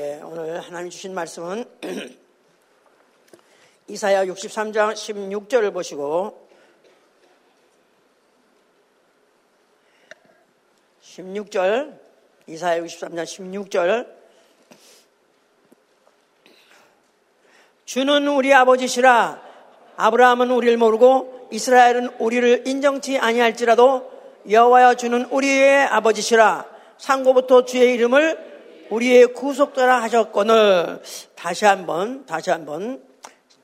예, 오늘 하나님 주신 말씀은 이사야 63장 16절을 보시고 16절 이사야 63장 16절. 주는 우리 아버지시라. 아브라함은 우리를 모르고 이스라엘은 우리를 인정치 아니할지라도 여호와여 주는 우리의 아버지시라. 상고부터 주의 이름을 우리의 구속자라 하셨거늘 다시 한번 다시 한번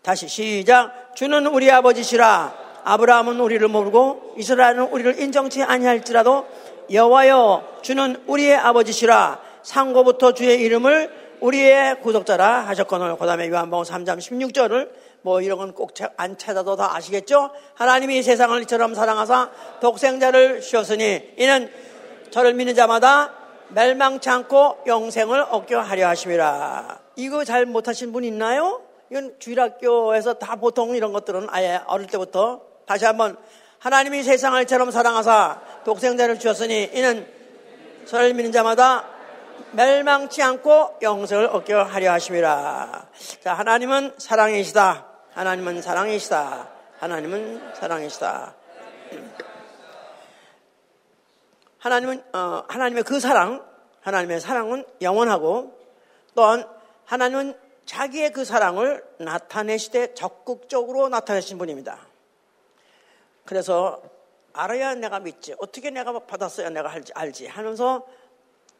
다시 시작. 주는 우리 아버지시라. 아브라함은 우리를 모르고 이스라엘은 우리를 인정치 아니할지라도 여호와여 주는 우리의 아버지시라. 상고부터 주의 이름을 우리의 구속자라 하셨거늘. 그 다음에 요한복음 3장 16절을 뭐 이런 건 꼭 안 찾아도 다 아시겠죠? 하나님이 세상을 이처럼 사랑하사 독생자를 주셨으니 이는 저를 믿는 자마다 멸망치 않고 영생을 얻게 하려 하심이라. 이거 잘 못하신 분 있나요? 이건 주일학교에서 다 보통 이런 것들은 아예 어릴 때부터 다시 한번 하나님이 세상을 이처럼 사랑하사 독생자를 주셨으니 이는 저를 믿는 자마다 멸망치 않고 영생을 얻게 하려 하심이라. 자, 하나님은 사랑이시다. 하나님은 사랑이시다. 하나님은 사랑이시다. 하나님은 어, 하나님의 그 사랑, 하나님의 사랑은 영원하고 또한 하나님은 자기의 그 사랑을 나타내시되 적극적으로 나타내신 분입니다. 그래서 알아야 내가 믿지. 어떻게 내가 받았어야 내가 알지, 알지 하면서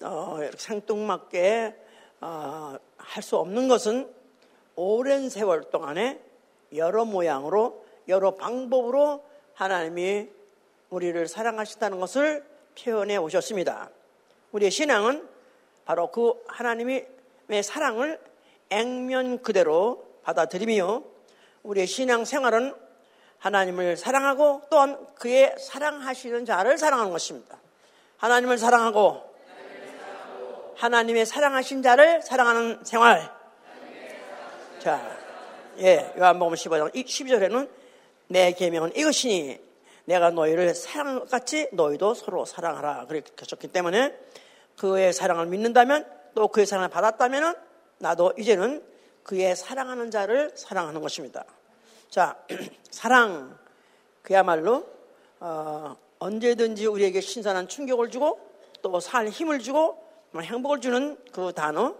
어, 생뚱맞게 어, 할 수 없는 것은 오랜 세월 동안에 여러 모양으로 여러 방법으로 하나님이 우리를 사랑하신다는 것을 표현해 오셨습니다. 우리의 신앙은 바로 그 하나님의 사랑을 액면 그대로 받아들이며 우리의 신앙 생활은 하나님을 사랑하고 또한 그의 사랑하시는 자를 사랑하는 것입니다. 하나님을 사랑하고 하나님의 사랑하신 자를 사랑하는 생활. 자, 예, 요한복음 15장 12절에는 내 계명은 이것이니 내가 너희를 사랑같이 너희도 서로 사랑하라. 그렇게 하셨기 때문에 그의 사랑을 믿는다면 또 그의 사랑을 받았다면 나도 이제는 그의 사랑하는 자를 사랑하는 것입니다. 자, 사랑 그야말로 어, 언제든지 우리에게 신선한 충격을 주고 또 살 힘을 주고 행복을 주는 그 단어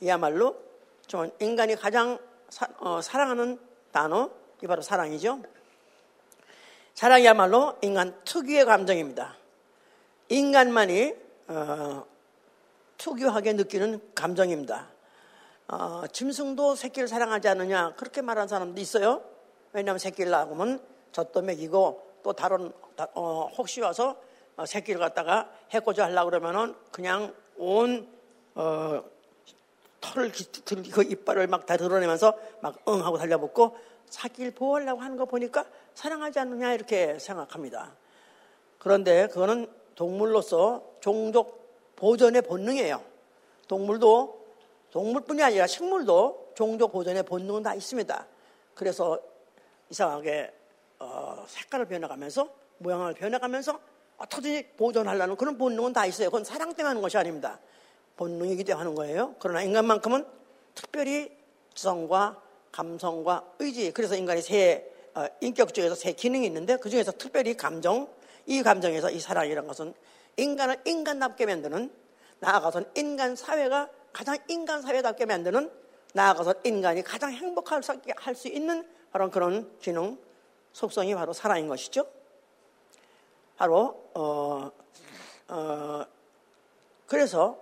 이야말로 좀 인간이 가장 사, 어, 사랑하는 단어 이 바로 사랑이죠. 사랑이야말로 인간 특유의 감정입니다. 인간만이 어, 특유하게 느끼는 감정입니다. 어, 짐승도 새끼를 사랑하지 않느냐 그렇게 말하는 사람도 있어요. 왜냐하면 새끼를 낳으면 젖도 먹이고 또 다른 어, 혹시 와서 어, 새끼를 갖다가 해코지 하려고 그러면은 그냥 온 어, 털을 그 이빨을 막 다 드러내면서 막 응하고 달려붙고 사기를 보호하려고 하는 거 보니까 사랑하지 않느냐 이렇게 생각합니다. 그런데 그거는 동물로서 종족 보존의 본능이에요. 동물도 동물뿐이 아니라 식물도 종족 보존의 본능은 다 있습니다. 그래서 이상하게 어, 색깔을 변해가면서 모양을 변해가면서 어떻게든지 보존하려는 그런 본능은 다 있어요. 그건 사랑 때문에 하는 것이 아닙니다. 본능이기 때문에 하는 거예요. 그러나 인간만큼은 특별히 지성과 감성과 의지. 그래서 인간이 세 어, 인격 중에서 세 기능이 있는데 그 중에서 특별히 감정, 이 감정에서 이 사랑이라는 것은 인간을 인간답게 만드는 나아가서는 인간 사회가 가장 인간 사회답게 만드는 나아가서 인간이 가장 행복할 수 있는 바로 그런 기능, 속성이 바로 사랑인 것이죠. 바로 어, 어, 그래서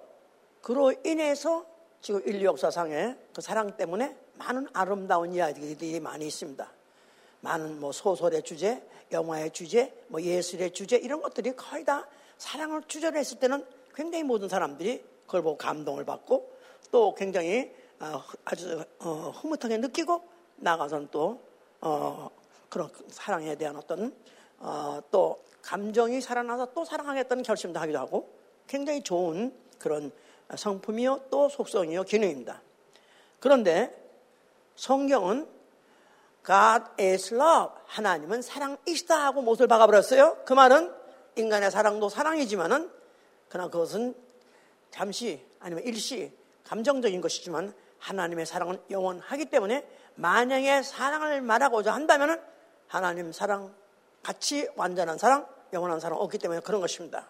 그로 인해서 지금 인류 역사상에 그 사랑 때문에 많은 아름다운 이야기들이 많이 있습니다. 많은 뭐 소설의 주제, 영화의 주제, 뭐 예술의 주제 이런 것들이 거의 다 사랑을 주제로 했을 때는 굉장히 모든 사람들이 그걸 보고 감동을 받고 또 굉장히 어, 아주 어, 흐뭇하게 느끼고 나가서는 또 어, 그런 사랑에 대한 어떤 또 감정이 살아나서 또 사랑하겠다는 결심도 하기도 하고 굉장히 좋은 그런 성품이요 또 속성이요 기능입니다. 그런데 성경은 God is love. 하나님은 사랑이시다 하고 못을 박아버렸어요. 그 말은 인간의 사랑도 사랑이지만은 그러나 그것은 잠시 아니면 일시 감정적인 것이지만 하나님의 사랑은 영원하기 때문에 만약에 사랑을 말하고자 한다면 하나님 사랑 같이 완전한 사랑, 영원한 사랑 없기 때문에 그런 것입니다.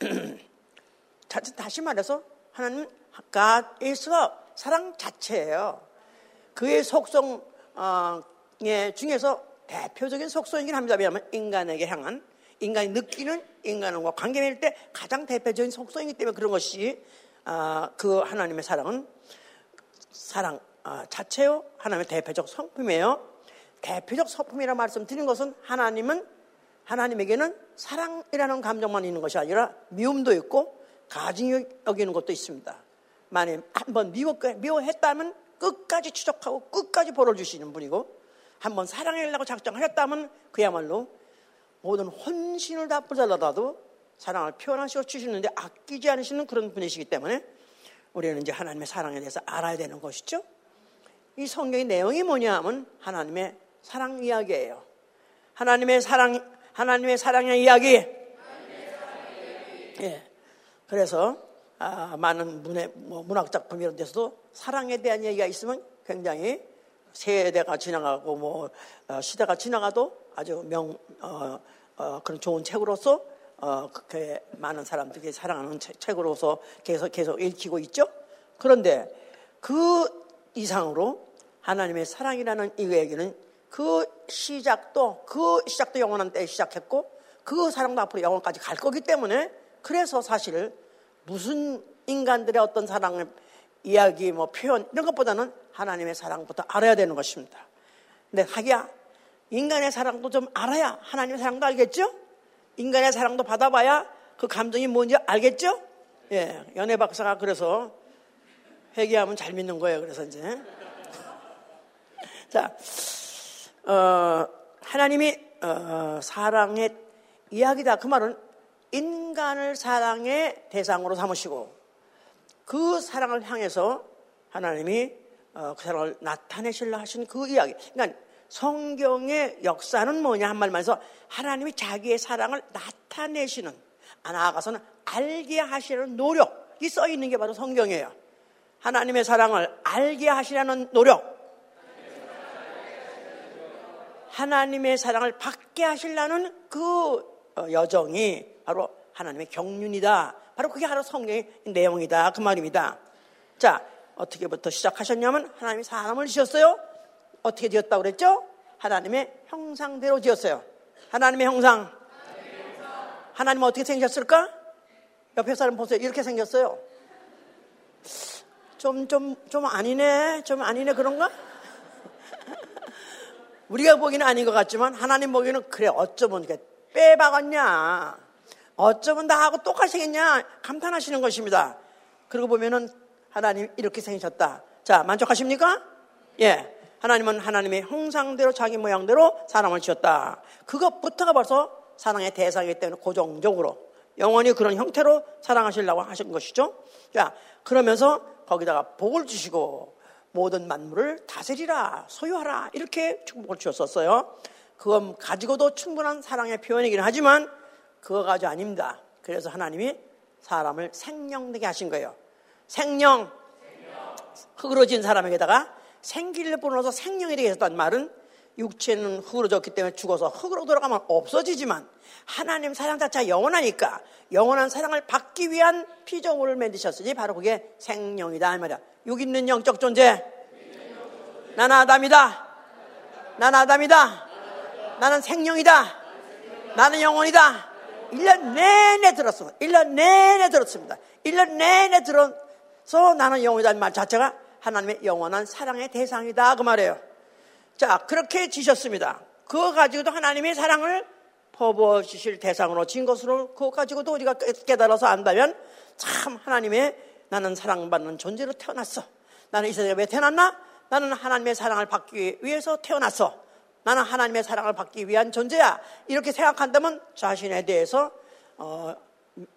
다시 말해서 하나님 God is love, 사랑 자체예요. 그의 속성 어, 중에서 대표적인 속성이긴 합니다. 왜냐하면 인간에게 향한 인간이 느끼는 인간과 관계 맺을 때 가장 대표적인 속성이기 때문에 그런 것이 아, 그 하나님의 사랑은 사랑 아, 자체요 하나님의 대표적 성품이에요. 대표적 성품이라 말씀드린 것은 하나님은 하나님에게는 사랑이라는 감정만 있는 것이 아니라 미움도 있고 가증히 여기는 것도 있습니다. 만약 한번 미워, 미워했다면 끝까지 추적하고 끝까지 벌어 주시는 분이고 한번 사랑하려고 작정하셨다면 그야말로 모든 혼신을 다 부자라도 사랑을 표현하시고 주시는데 아끼지 않으시는 그런 분이시기 때문에 우리는 이제 하나님의 사랑에 대해서 알아야 되는 것이죠. 이 성경의 내용이 뭐냐 하면 하나님의 사랑 이야기예요. 하나님의 사랑, 하나님의 사랑의 이야기. 예. 그래서 아, 많은 문의, 뭐 문학 작품 이런 데서도 사랑에 대한 얘기가 있으면 굉장히 세대가 지나가고 뭐 어, 시대가 지나가도 아주 명 어, 어, 그런 좋은 책으로서 어, 그렇게 많은 사람들이 사랑하는 책, 으로서 계속 계속 읽히고 있죠. 그런데 그 이상으로 하나님의 사랑이라는 이 얘기는 그 시작도 그 시작도 영원한 때에 시작했고 그 사랑도 앞으로 영원까지 갈 거기 때문에 그래서 사실 무슨 인간들의 어떤 사랑의 이야기 뭐 표현 이런 것보다는 하나님의 사랑부터 알아야 되는 것입니다. 근데 하기야 인간의 사랑도 좀 알아야 하나님의 사랑도 알겠죠? 인간의 사랑도 받아봐야 그 감정이 뭔지 알겠죠? 예, 연애 박사가 그래서 회개하면 잘 믿는 거예요. 그래서 이제 자 어, 하나님이 어, 사랑의 이야기다. 그 말은 인간을 사랑의 대상으로 삼으시고 그 사랑을 향해서 하나님이 어, 그 사랑을 나타내시려 하신 그 이야기. 그러니까 성경의 역사는 뭐냐 한 말만 해서 하나님이 자기의 사랑을 나타내시는 아, 나아가서는 알게 하시는 노력이 써 있는 게 바로 성경이에요. 하나님의 사랑을 알게 하시려는 노력. 하나님의 사랑을 받게 하시려는 그 어, 여정이 바로 하나님의 경륜이다. 바로 그게 바로 성경의 내용이다. 그 말입니다. 자, 어떻게부터 시작하셨냐면 하나님이 사람을 지었어요. 어떻게 지었다고 그랬죠? 하나님의 형상대로 지었어요. 하나님의 형상. 하나님 은 어떻게 생겼을까? 옆에 사람 보세요. 이렇게 생겼어요. 좀, 좀, 좀 아니네. 좀 아니네. 그런가? 우리가 보기는 아닌 것 같지만 하나님 보기에는 그래 어쩌면 빼박았냐 어쩌면 나하고 똑같이 생겼냐? 감탄하시는 것입니다. 그리고 보면은 하나님 이렇게 생기셨다. 자 만족하십니까? 예. 하나님은 하나님의 형상대로 자기 모양대로 사람을 지었다. 그것부터가 벌써 사랑의 대상이기 때문에 고정적으로 영원히 그런 형태로 사랑하시려고 하신 것이죠. 자 그러면서 거기다가 복을 주시고 모든 만물을 다스리라, 소유하라 이렇게 축복을 주었었어요. 그건 가지고도 충분한 사랑의 표현이긴 하지만 그거 가지고 아닙니다. 그래서 하나님이 사람을 생명되게 하신 거예요. 생명, 흙으로 진 사람에게다가 생기를 불어넣어서 생명이 되게 했다는 말은 육체는 흙으로 졌기 때문에 죽어서 흙으로 돌아가면 없어지지만 하나님 사랑 자체가 영원하니까 영원한 사랑을 받기 위한 피조물을 만드셨으니 바로 그게 생명이다 이 말이야. 여기 있는 영적 존재. 나는 아담이다. 나는 아담이다. 나는 생명이다. 나는 영혼이다. 1년 내내 들었어. 1년 내내 들었습니다. 1년 내내 들어서 나는 영혼이다. 말 자체가 하나님의 영원한 사랑의 대상이다. 그 말이에요. 자, 그렇게 지셨습니다. 그거 가지고도 하나님의 사랑을 퍼부어 주실 대상으로 진 것으로 그거 가지고도 우리가 깨달아서 안다면 참 하나님의 나는 사랑받는 존재로 태어났어. 나는 이 세상에 왜 태어났나? 나는 하나님의 사랑을 받기 위해서 태어났어. 나는 하나님의 사랑을 받기 위한 존재야. 이렇게 생각한다면 자신에 대해서 어,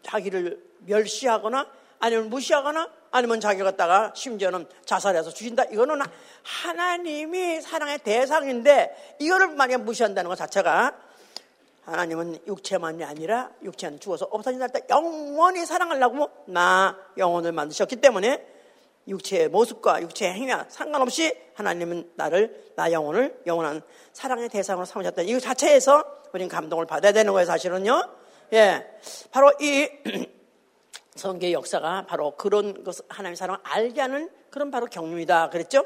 자기를 멸시하거나 아니면 무시하거나 아니면 자기 갖다가 심지어는 자살해서 주신다. 이거는 하나님이 사랑의 대상인데 이거를 만약 무시한다는 것 자체가 하나님은 육체만이 아니라 육체는 죽어서 없어진다 할 때 영원히 사랑하려고 나 영혼을 만드셨기 때문에 육체의 모습과 육체의 행위와 상관없이 하나님은 나를 나 영혼을 영원한 사랑의 대상으로 삼으셨다. 이 자체에서 우리는 감동을 받아야 되는 거예요, 사실은요. 예, 바로 이 성계의 역사가 바로 그런 것 하나님의 사랑을 알게 하는 그런 바로 경륜이다. 그랬죠?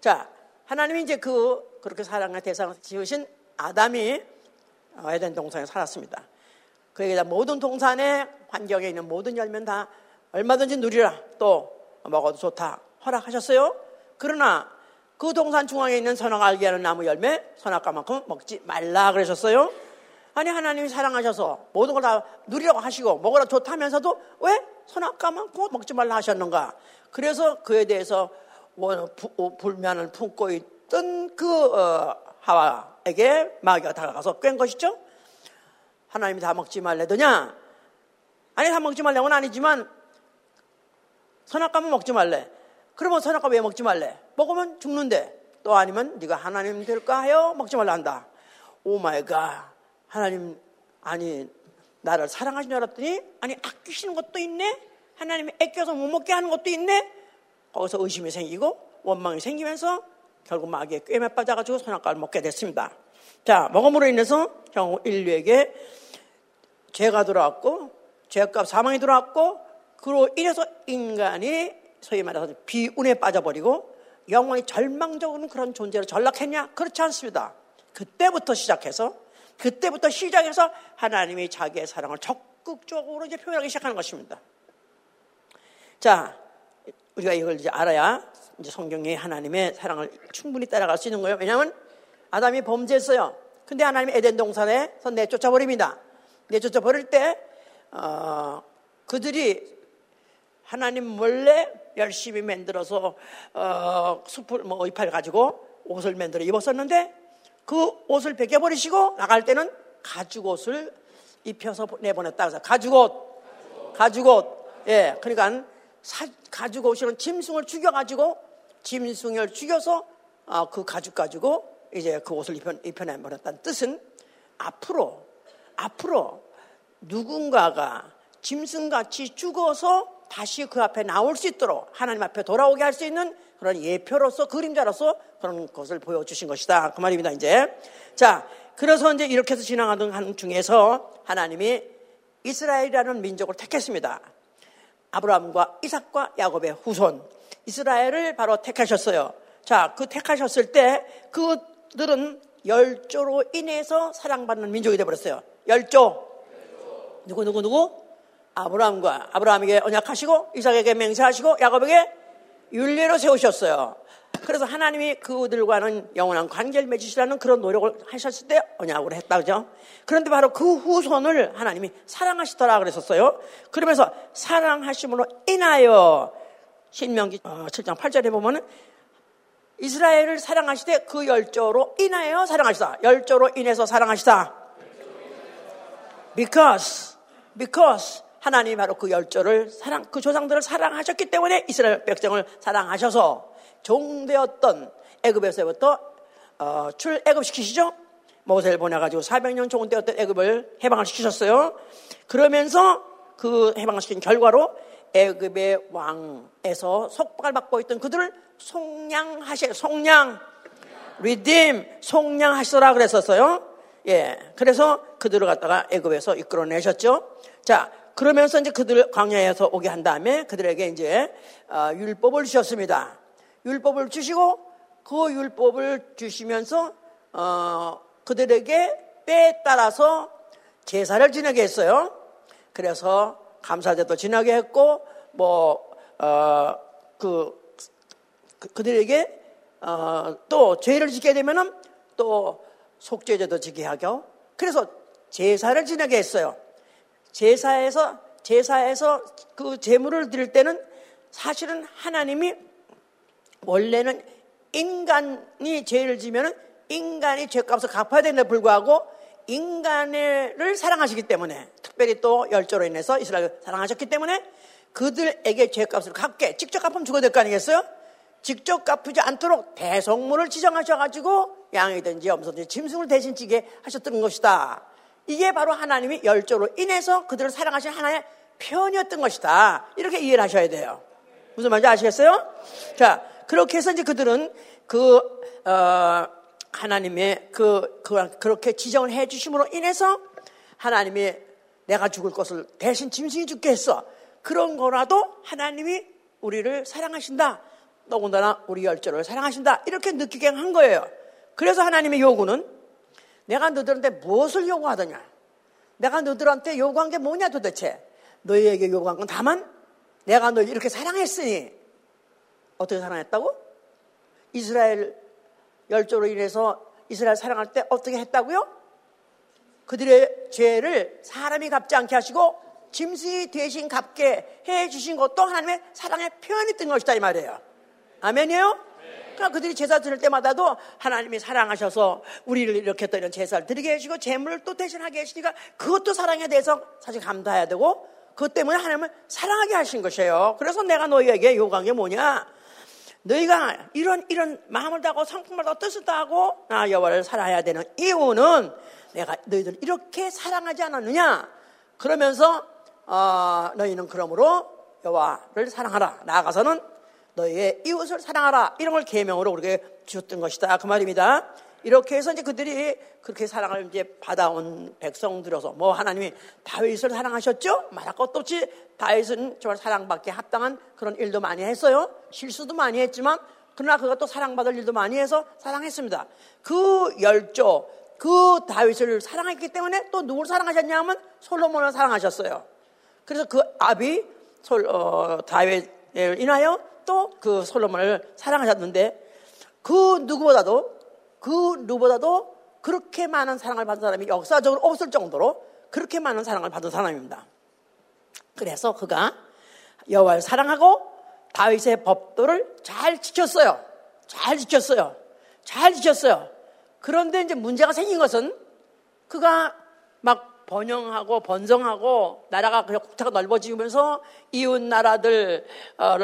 자, 하나님이 이제 그 그렇게 사랑의 대상을 지으신 아담이 에덴 동산에 살았습니다. 그에게 모든 동산의 환경에 있는 모든 열면 다 얼마든지 누리라. 또 먹어도 좋다. 허락하셨어요. 그러나 그 동산 중앙에 있는 선악 알게 하는 나무 열매 선악과만큼 먹지 말라 그러셨어요. 아니 하나님이 사랑하셔서 모든 걸 다 누리라고 하시고 먹으라 좋다면서도 왜 선악과만큼 먹지 말라 하셨는가? 그래서 그에 대해서 불면을 품고 있던 그 어, 하와에게 마귀가 다가가서 꽹 것이죠. 하나님이 다 먹지 말래더냐? 아니 다 먹지 말래는 아니지만 선악과만 먹지 말래. 그러면 선악과 왜 먹지 말래? 먹으면 죽는데. 또 아니면 네가 하나님 될까 하여 먹지 말라 한다. Oh my God. 하나님 아니 나를 사랑하신 줄 알았더니 아니 아끼시는 것도 있네. 하나님이 애껴서 못 먹게 하는 것도 있네. 거기서 의심이 생기고 원망이 생기면서 결국 마귀의 꾀에 빠져가지고 선악과를 먹게 됐습니다. 자, 먹음으로 인해서 전 인류에게 죄가 들어왔고 죄값 사망이 들어왔고 그로 인해서 인간이 소위 말해서 비운에 빠져버리고 영원히 절망적인 그런 존재로 전락했냐? 그렇지 않습니다. 그때부터 시작해서 그때부터 시작해서 하나님이 자기의 사랑을 적극적으로 이제 표현하기 시작하는 것입니다. 자, 우리가 이걸 이제 알아야 이제 성경에 하나님의 사랑을 충분히 따라갈 수 있는 거예요. 왜냐하면 아담이 범죄했어요. 근데 하나님이 에덴 동산에서 내쫓아 버립니다. 내쫓아 버릴 때 어, 그들이 하나님 몰래 열심히 만들어서 어, 숲을 뭐 의팔 가지고 옷을 만들어 입었었는데 그 옷을 벗겨 버리시고 나갈 때는 가죽 옷을 입혀서 내보냈다. 그래서 가죽 옷, 가죽 옷. 예, 그러니까 사, 가죽 옷이는 짐승을 죽여가지고 짐승을 죽여서 어, 그 가죽 가지고 이제 그 옷을 입혀, 입혀내버렸다는 뜻은 앞으로 앞으로 누군가가 짐승같이 죽어서 다시 그 앞에 나올 수 있도록 하나님 앞에 돌아오게 할 수 있는 그런 예표로서 그림자로서 그런 것을 보여주신 것이다. 그 말입니다, 이제. 자, 그래서 이제 이렇게 해서 지나가던 한 중에서 하나님이 이스라엘이라는 민족을 택했습니다. 아브라함과 이삭과 야곱의 후손. 이스라엘을 바로 택하셨어요. 자, 그 택하셨을 때 그들은 열조로 인해서 사랑받는 민족이 되어버렸어요. 열조. 누구, 누구, 누구? 아브라함과 아브라함에게 언약하시고 이삭에게 맹세하시고 야곱에게 윤례로 세우셨어요. 그래서 하나님이 그들과는 영원한 관계를 맺으시라는 그런 노력을 하셨을 때 언약으로 했다 그죠? 그런데 바로 그 후손을 하나님이 사랑하시더라 그랬었어요. 그러면서 사랑하심으로 인하여 신명기 7장 어, 8절에 보면은 이스라엘을 사랑하시되 그 열조로 인하여 사랑하시다. 열조로 인해서 사랑하시다. Because, because 하나님이 바로 그 열조를 사랑, 그 조상들을 사랑하셨기 때문에 이스라엘 백성을 사랑하셔서 종되었던 애굽에서부터 어, 출애굽 시키시죠. 모세를 보내가지고 400년 종되었던 애굽을 해방을 시키셨어요. 그러면서 그 해방을 시킨 결과로 애굽의 왕에서 속박을 받고 있던 그들을 속량하시, 속량, 리딤, 속량하시더라 그랬었어요. 예. 그래서 그들을 갖다가 애굽에서 이끌어내셨죠. 자, 그러면서 이제 그들 광야에서 오게 한 다음에 그들에게 이제 어, 율법을 주셨습니다. 율법을 주시고 그 율법을 주시면서 어, 그들에게 때에 따라서 제사를 지내게 했어요. 그래서 감사제도 지나게 했고 뭐 어, 그, 그 들에게 어, 또 죄를 지게 되면은 또 속죄제도 지게 하고 그래서 제사를 지내게 했어요. 제사에서 제사에서 그 제물을 드릴 때는 사실은 하나님이 원래는 인간이 죄를 지면은 인간이 죄값을 갚아야 되는데 불구하고 인간을 사랑하시기 때문에 특별히 또 열조로 인해서 이스라엘 사랑하셨기 때문에 그들에게 죄값을 갚게 직접 갚으면 죽어야 될 거 아니겠어요? 직접 갚지 않도록 대성물을 지정하셔가지고 양이든지 염소든지 짐승을 대신 지게 하셨던 것이다. 이게 바로 하나님이 열조로 인해서 그들을 사랑하신 하나의 표현이었던 것이다. 이렇게 이해를 하셔야 돼요. 무슨 말인지 아시겠어요? 자, 그렇게 해서 이제 그들은 그, 어, 하나님의 그, 그, 그렇게 지정을 해 주심으로 인해서 하나님이 내가 죽을 것을 대신 짐승이 죽게 했어. 그런 거라도 하나님이 우리를 사랑하신다. 더군다나 우리 열조를 사랑하신다. 이렇게 느끼게 한 거예요. 그래서 하나님의 요구는 내가 너희들한테 무엇을 요구하더냐? 내가 너희들한테 요구한 게 뭐냐 도대체? 너희에게 요구한 건 다만 내가 너희 이렇게 사랑했으니 어떻게 사랑했다고? 이스라엘 열조로 인해서 이스라엘 사랑할 때 어떻게 했다고요? 그들의 죄를 사람이 갚지 않게 하시고 짐승이 대신 갚게 해 주신 것도 하나님의 사랑의 표현이 된 것이다 이 말이에요. 아멘이요? 그러니까 그들이 제사 드릴 때마다도 하나님이 사랑하셔서 우리를 이렇게 또 이런 제사를 드리게 해주시고 재물을 또 대신하게 해주니까 그것도 사랑에 대해서 사실 감사해야 되고 그것 때문에 하나님을 사랑하게 하신 것이에요. 그래서 내가 너희에게 요구한 게 뭐냐? 너희가 이런 이런 마음을 다하고 성품을 다하고 뜻을 다하고 나 여호와를 살아야 되는 이유는 내가 너희들 이렇게 사랑하지 않았느냐? 그러면서 어, 너희는 그러므로 여호와를 사랑하라. 나아가서는 너희의 이웃을 사랑하라. 이런 걸 계명으로 우리에게 주었던 것이다. 그 말입니다. 이렇게 해서 이제 그들이 그렇게 사랑을 이제 받아온 백성들어서 뭐 하나님이 다윗을 사랑하셨죠? 말할 것도 없이 다윗은 정말 사랑받게 합당한 그런 일도 많이 했어요. 실수도 많이 했지만 그러나 그가 또 사랑받을 일도 많이 해서 사랑했습니다. 그 열조, 그 다윗을 사랑했기 때문에 또 누구를 사랑하셨냐면 솔로몬을 사랑하셨어요. 그래서 그 아비 솔, 어, 다윗을 인하여 또 그 솔로몬을 사랑하셨는데 그 누구보다도 그 누구보다도 그렇게 많은 사랑을 받은 사람이 역사적으로 없을 정도로 그렇게 많은 사랑을 받은 사람입니다. 그래서 그가 여호와를 사랑하고 다윗의 법도를 잘 지켰어요. 잘 지켰어요. 잘 지켰어요. 그런데 이제 문제가 생긴 것은 그가 막 번영하고 번성하고 나라가 국타가 넓어지면서 이웃 나라들을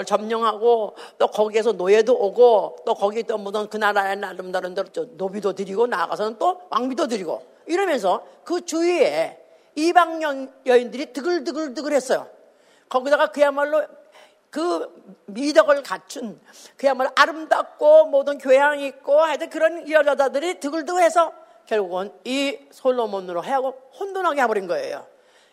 점령하고 또 거기에서 노예도 오고 또 거기 또 무슨 그 나라의 나름다른 대로 노비도 드리고 나아가서는 또 왕비도 드리고 이러면서 그 주위에 이방 여인들이 드글드글드글했어요. 거기다가 그야말로 그 미덕을 갖춘 그야말로 아름답고 모든 교양 있고 하여튼 그런 여자들이 드글드글해서 결국은 이 솔로몬으로 하여금 혼돈하게 해버린 거예요.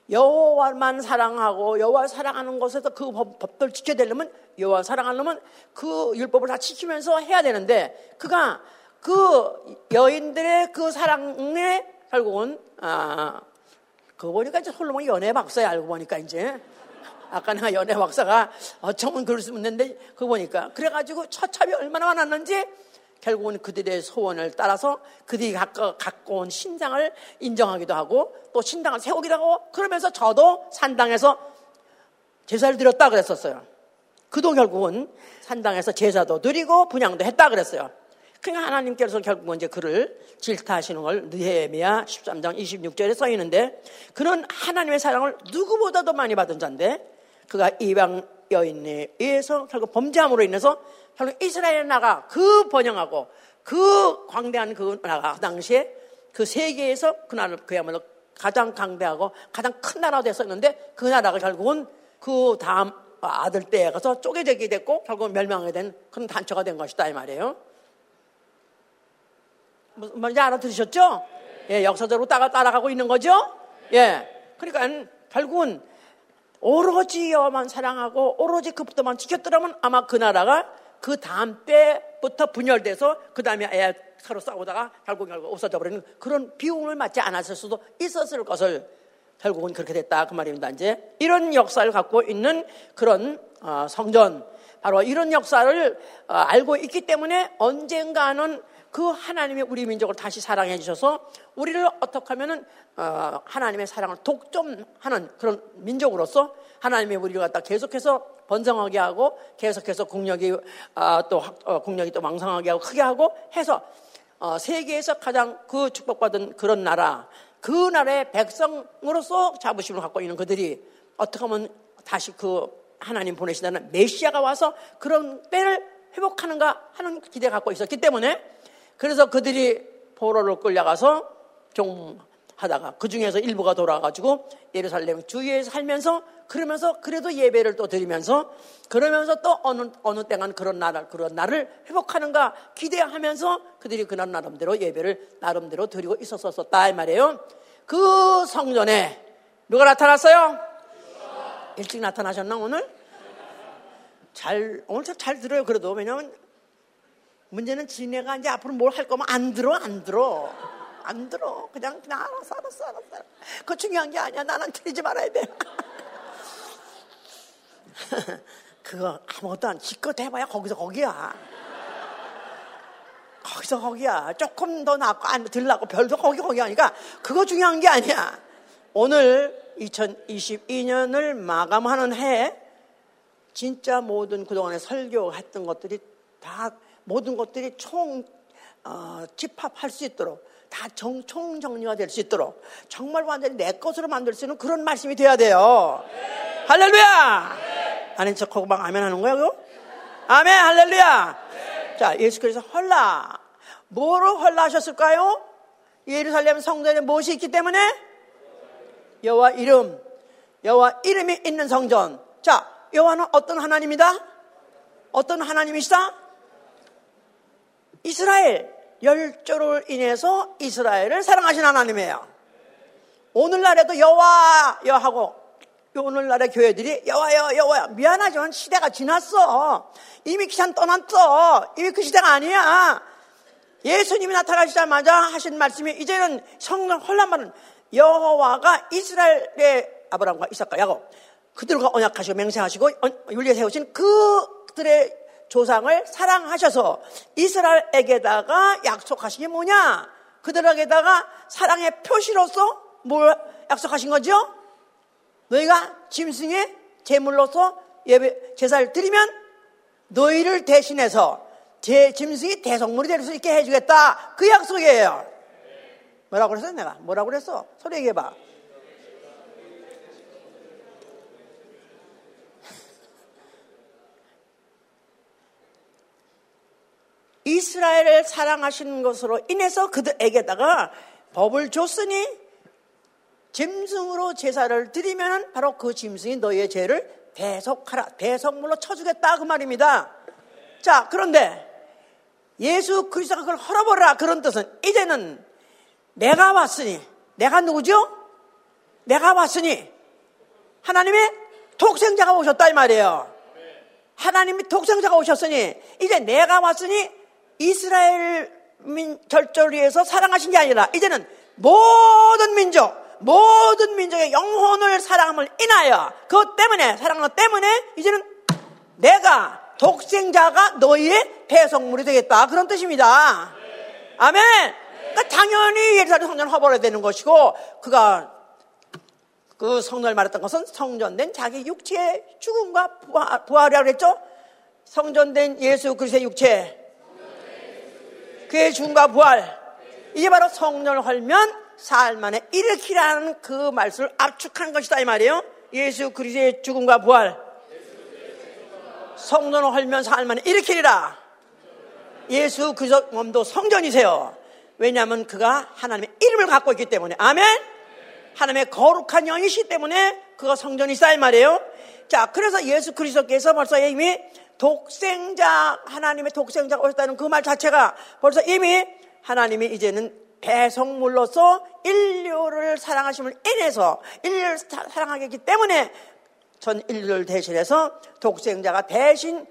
여호와만 사랑하고 여호와 사랑하는 곳에서 그 법, 들 지켜야 되려면 여호와 사랑하려면 그 율법을 다 지키면서 해야 되는데 그가 그 여인들의 그 사랑에 결국은 아, 그 보니까 이제 솔로몬이 연애 박사야 알고 보니까 이제 아까 내가 연애 박사가 어쩌면 그럴 수 있는데 그거 보니까 그래가지고 처참이 얼마나 많았는지 결국은 그들의 소원을 따라서 그들이 갖고, 갖고 온 신장을 인정하기도 하고 또 신당을 세우기도 하고 그러면서 저도 산당에서 제사를 드렸다 그랬었어요. 그도 결국은 산당에서 제사도 드리고 분양도 했다 그랬어요. 그러니까 하나님께서 결국은 이제 그를 질타하시는 걸 느헤미야 13장 26절에 써 있는데 그런 하나님의 사랑을 누구보다도 많이 받은 자인데 그가 이방 여인에 의해서 결국 범죄함으로 인해서 결국 이스라엘 나라가 그 번영하고 그 광대한 그 나라가 그 당시에 그 세계에서 그 나라 그야말로 가장 강대하고 가장 큰 나라가 됐었는데 그 나라가 결국은 그 다음 아들 때에 가서 쪼개지게 됐고 결국은 멸망하게 된 그런 단처가 된 것이다 이 말이에요. 무슨 말인지 알아들으셨죠? 예, 역사적으로 따라, 따라가고 있는 거죠? 예. 그러니까 결국은 오로지 여만 사랑하고 오로지 그부터만 지켰더라면 아마 그 나라가 그 다음 때부터 분열돼서 그 다음에 애 서로 싸우다가 결국 결국 없어져 버리는 그런 비용을 맞지 않았을 수도 있었을 것을 결국은 그렇게 됐다 그 말입니다. 이제 이런 역사를 갖고 있는 그런 어, 성전 바로 이런 역사를 어, 알고 있기 때문에 언젠가는 그 하나님의 우리 민족을 다시 사랑해 주셔서 우리를 어떻게 하면은 어, 하나님의 사랑을 독점하는 그런 민족으로서 하나님의 우리를 갖다 계속해서 번성하게 하고 계속해서 국력이 아, 또 어, 국력이 또 왕성하게 하고 크게 하고 해서 어, 세계에서 가장 그 축복받은 그런 나라 그 나라의 백성으로서 자부심을 갖고 있는 그들이 어떻게 하면 다시 그 하나님 보내시다는 메시아가 와서 그런 때를 회복하는가 하는 기대 를 갖고 있었기 때문에 그래서 그들이 포로로 끌려가서 종 하다가 그 중에서 일부가 돌아가지고 예루살렘 주위에 살면서 그러면서 그래도 예배를 또 드리면서 그러면서 또 어느 어느 때간 그런 날 그런 날을 회복하는가 기대하면서 그들이 그날 나름대로 예배를 나름대로 드리고 있었었다 이 말이에요. 그 성전에 누가 나타났어요? 일찍 나타나셨나 오늘? 잘 오늘 잘 들어요. 그래도 왜냐면 문제는 지네가 이제 앞으로 뭘 할 거면 안 들어 안 들어. 안 들어. 그냥, 그냥 알았어, 알았어, 알았어. 그거 중요한 게 아니야. 나는 틀리지 말아야 돼. 그거 아무것도 안, 지껏 해봐야 거기서 거기야. 거기서 거기야. 조금 더 낫고, 안, 들 낫고, 별도 거기 거기 하니까 그거 중요한 게 아니야. 오늘 2022년을 마감하는 해, 진짜 모든 그동안에 설교했던 것들이 다, 모든 것들이 총, 어, 집합할 수 있도록 다 정, 총정리가 될수 있도록 정말 완전히 내 것으로 만들 수 있는 그런 말씀이 돼야 돼요. 네. 할렐루야! 네. 아닌 척하고 막 아멘 하는 거야, 그거? 아멘, 할렐루야! 네. 자, 예수께서 헐라. 뭐로 헐라 하셨을까요? 예루살렘 성전에 무엇이 있기 때문에? 여호와 이름, 여호와 이름이 있는 성전. 자, 여호와는 어떤 하나님이다? 어떤 하나님이시다? 이스라엘. 열조를 인해서 이스라엘을 사랑하신 하나님이에요. 오늘날에도 여와 여 하고 오늘날의 교회들이 여와여 여와여 미안하지만 시대가 지났어. 이미 기산 떠났어. 이미 그 시대가 아니야. 예수님이 나타나시자마자 하신 말씀이 이제는 성령 혼란만은 여호와가 이스라엘의 아브라함과 이삭과 야곱 그들과 언약하시고 맹세하시고 윤리에 세우신 그들의 조상을 사랑하셔서 이스라엘에게다가 약속하신 게 뭐냐? 그들에게다가 사랑의 표시로서 뭘 약속하신 거죠? 너희가 짐승의 제물로서 예배, 제사를 드리면 너희를 대신해서 제 짐승이 대성물이 될 수 있게 해주겠다. 그 약속이에요. 뭐라고 그랬어, 내가? 뭐라고 그랬어? 소리 얘기해봐. 이스라엘을 사랑하시는 것으로 인해서 그들에게다가 법을 줬으니 짐승으로 제사를 드리면 바로 그 짐승이 너희의 죄를 대속하라. 대속물로 쳐주겠다. 그 말입니다. 자, 그런데 예수 그리스도가 그걸 헐어버라. 그런 뜻은 이제는 내가 왔으니, 내가 누구죠? 내가 왔으니 하나님의 독생자가 오셨다. 이 말이에요. 하나님이 독생자가 오셨으니 이제 내가 왔으니 이스라엘 민, 절절을 위해서 사랑하신 게 아니라 이제는 모든 민족, 모든 민족의 영혼을 사랑함을 인하여 그것 때문에 것 때문에 이제는 내가 독생자가 너희의 배송물이 되겠다 그런 뜻입니다. 아멘. 그러니까 당연히 예루살렘 성전을 허벌어야 되는 것이고 그가 그 성전을 말했던 것은 성전된 자기 육체의 죽음과 부활이라고 그랬죠. 성전된 예수 그리스도의 육체 그의 죽음과 부활. 이게 바로 성령을 헐면 사흘 만에 일으키라는 그 말씀을 압축한 것이다 이 말이에요. 예수 그리스도의 죽음과 부활. 성령을 헐면 사흘 만에 일으키리라. 예수 그리스도 몸도 성전이세요. 왜냐하면 그가 하나님의 이름을 갖고 있기 때문에. 아멘? 하나님의 거룩한 영이시기 때문에 그가 성전이다 이 말이에요. 자 그래서 예수 그리스도께서 벌써 이미 독생자, 하나님의 독생자가 오셨다는 그 말 자체가 벌써 이미 하나님이 이제는 배성물로서 인류를 사랑하심을 인해서 인류를 사랑하기 때문에 전 인류를 대신해서 독생자가 대신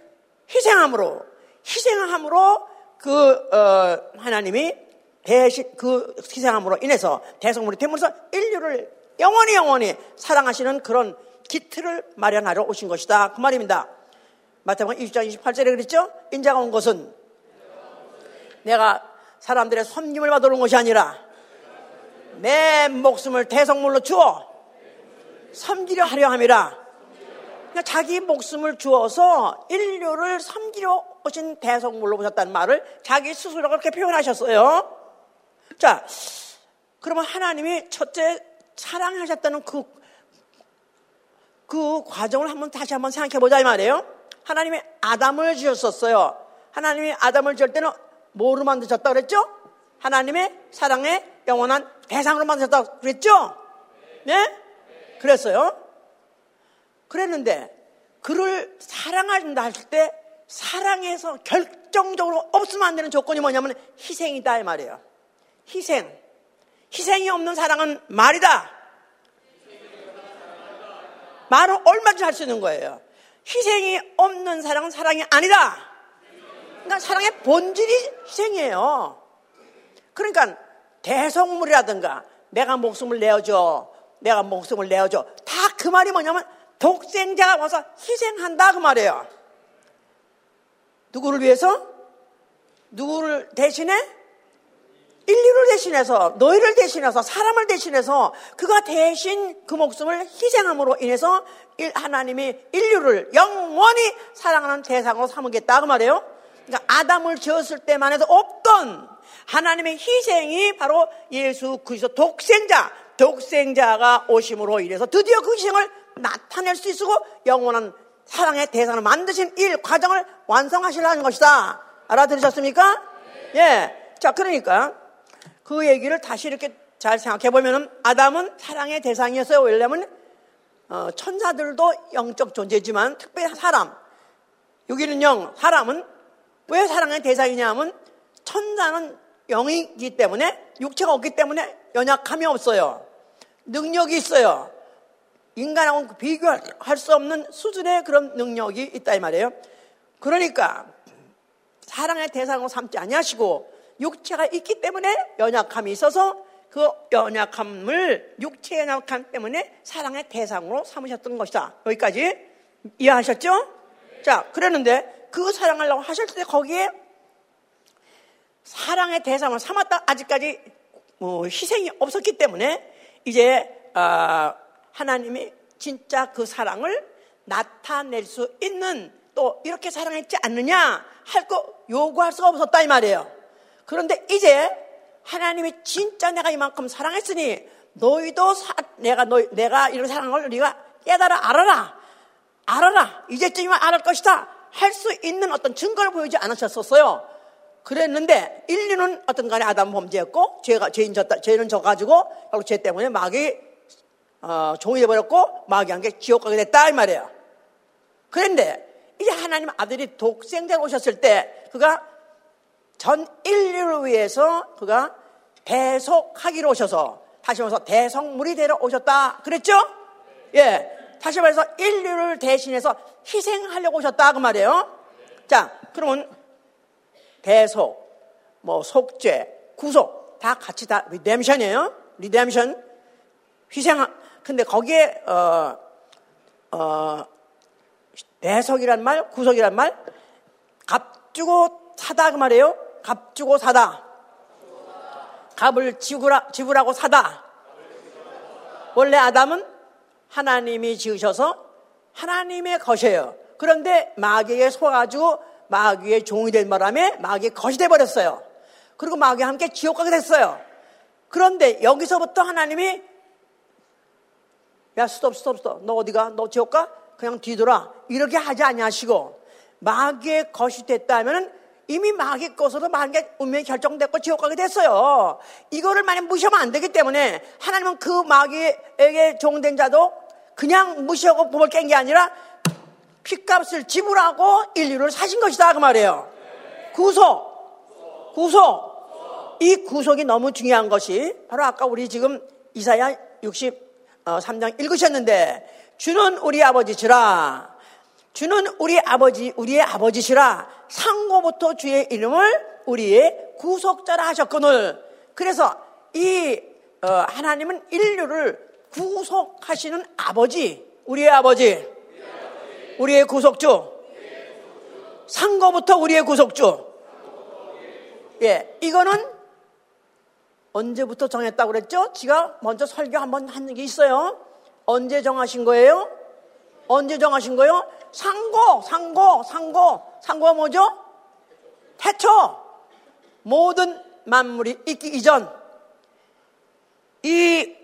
희생함으로 희생함으로 그 어, 하나님이 대신 그 희생함으로 인해서 대성물이 됨으로써 인류를 영원히 영원히 사랑하시는 그런 기틀을 마련하러 오신 것이다 그 말입니다. 마태복음 20장 28절에 그랬죠? 인자가 온 것은 내가 사람들의 섬김을 받으러 온 것이 아니라 내 목숨을 대성물로 주어 섬기려 하려 함이라. 그러니까 자기 목숨을 주어서 인류를 섬기려 오신 대성물로 오셨다는 말을 자기 스스로 그렇게 표현하셨어요. 자, 그러면 하나님이 첫째 사랑하셨다는 그, 그 과정을 한번 다시 한번 생각해 보자 이 말이에요. 하나님이 아담을 지었었어요. 하나님이 아담을 지을 때는 뭐로 만드셨다 그랬죠? 하나님의 사랑의 영원한 대상으로 만드셨다고 그랬죠? 네? 그랬어요. 그랬는데 그를 사랑한다 할 때 사랑해서 결정적으로 없으면 안 되는 조건이 뭐냐면 희생이다 이 말이에요. 희생. 희생이 없는 사랑은 말이다. 말을 얼마든지 할 수 있는 거예요. 희생이 없는 사랑은 사랑이 아니다. 그러니까 사랑의 본질이 희생이에요. 그러니까 대성물이라든가 내가 목숨을 내어줘. 내가 목숨을 내어줘. 다 그 말이 뭐냐면 독생자가 와서 희생한다 그 말이에요. 누구를 위해서? 누구를 대신해? 인류를 대신해서 너희를 대신해서 사람을 대신해서 그가 대신 그 목숨을 희생함으로 인해서 하나님이 인류를 영원히 사랑하는 대상으로 삼으겠다 그 말이에요. 그러니까 아담을 지었을 때만 해도 없던 하나님의 희생이 바로 예수 그리스도 독생자 독생자가 오심으로 인해서 드디어 그 희생을 나타낼 수 있고 영원한 사랑의 대상을 만드신 일 과정을 완성하시려는 것이다. 알아들으셨습니까? 예. 자, 그러니까 그 얘기를 다시 이렇게 잘 생각해 보면은 아담은 사랑의 대상이었어요. 왜냐하면 어, 천사들도 영적 존재지만 특별히 사람 여기는 영, 사람은 왜 사랑의 대상이냐면 천사는 영이기 때문에 육체가 없기 때문에 연약함이 없어요. 능력이 있어요. 인간하고는 비교할 수 없는 수준의 그런 능력이 있다 이 말이에요. 그러니까 사랑의 대상으로 삼지 아니하시고 육체가 있기 때문에 연약함이 있어서 그 연약함을 육체의 연약함 때문에 사랑의 대상으로 삼으셨던 것이다. 여기까지 이해하셨죠? 자, 그랬는데 그 사랑하려고 하실 때 거기에 사랑의 대상을 삼았다 아직까지 뭐 희생이 없었기 때문에 이제 어, 하나님이 진짜 그 사랑을 나타낼 수 있는 또 이렇게 사랑했지 않느냐 할 거 요구할 수가 없었다 이 말이에요. 그런데 이제 하나님이 진짜 내가 이만큼 사랑했으니 너희도 사, 내가 너 내가 이런 사랑한 걸 네가 깨달아 알아라 알아라 이제쯤이면 알을 것이다 할 수 있는 어떤 증거를 보이지 않으셨었어요. 그랬는데 인류는 어떤 간에 아담 범죄했고 죄가 죄인 졌다 죄는 져 가지고 결국 죄 때문에 마귀 어, 종이 되버렸고 마귀한테 지옥 가게 됐다 이 말이에요. 그런데 이제 하나님 아들이 독생자로 오셨을 때 그가 전 인류를 위해서 그가 대속하기로 오셔서 다시 말해서 대성물이 되러 오셨다 그랬죠? 예. 다시 말해서 인류를 대신해서 희생하려고 오셨다 그 말이에요. 자, 그러면 대속, 뭐 속죄, 구속 다 같이 다 redemption이에요. Redemption 희생. 근데 거기에 어, 어, 대속이란 말, 구속이란 말, 값 주고 사다 그 말이에요. 값 주고 사다. 값을 지불하, 지불하고 사다. 원래 아담은 하나님이 지으셔서 하나님의 것이에요. 그런데 마귀에 속아가지고 마귀의 종이 될 바람에 마귀의 것이 돼버렸어요. 그리고 마귀와 함께 지옥 가게 됐어요. 그런데 여기서부터 하나님이 야 스톱 스톱 스톱 너 어디가 너 지옥 가 그냥 뒤돌아 이렇게 하지 아니하시고 마귀의 것이 됐다 하면은 이미 마귀 것으로 마귀의 운명이 결정됐고 지옥 가게 됐어요. 이거를 만약 무시하면 안 되기 때문에 하나님은 그 마귀에게 종된 자도 그냥 무시하고 몸을 깬 게 아니라 핏값을 지불하고 인류를 사신 것이다 그 말이에요. 구속, 구속. 이 구속이 너무 중요한 것이 바로 아까 우리 지금 이사야 63장 읽으셨는데 주는 우리 아버지시라. 주는 우리 아버지, 우리의 아버지시라. 상고부터 주의 이름을 우리의 구속자라 하셨거늘. 그래서 이 어, 하나님은 인류를 구속하시는 아버지, 우리의 아버지. 우리의 구속주. 상거부터 우리의 구속주. 예, 이거는 언제부터 정했다고 그랬죠? 지가 먼저 설교 한번 한 게 있어요. 언제 정하신 거예요? 언제 정하신 거예요? 상고, 상고, 상고. 상고가 뭐죠? 태초. 모든 만물이 있기 이전. 이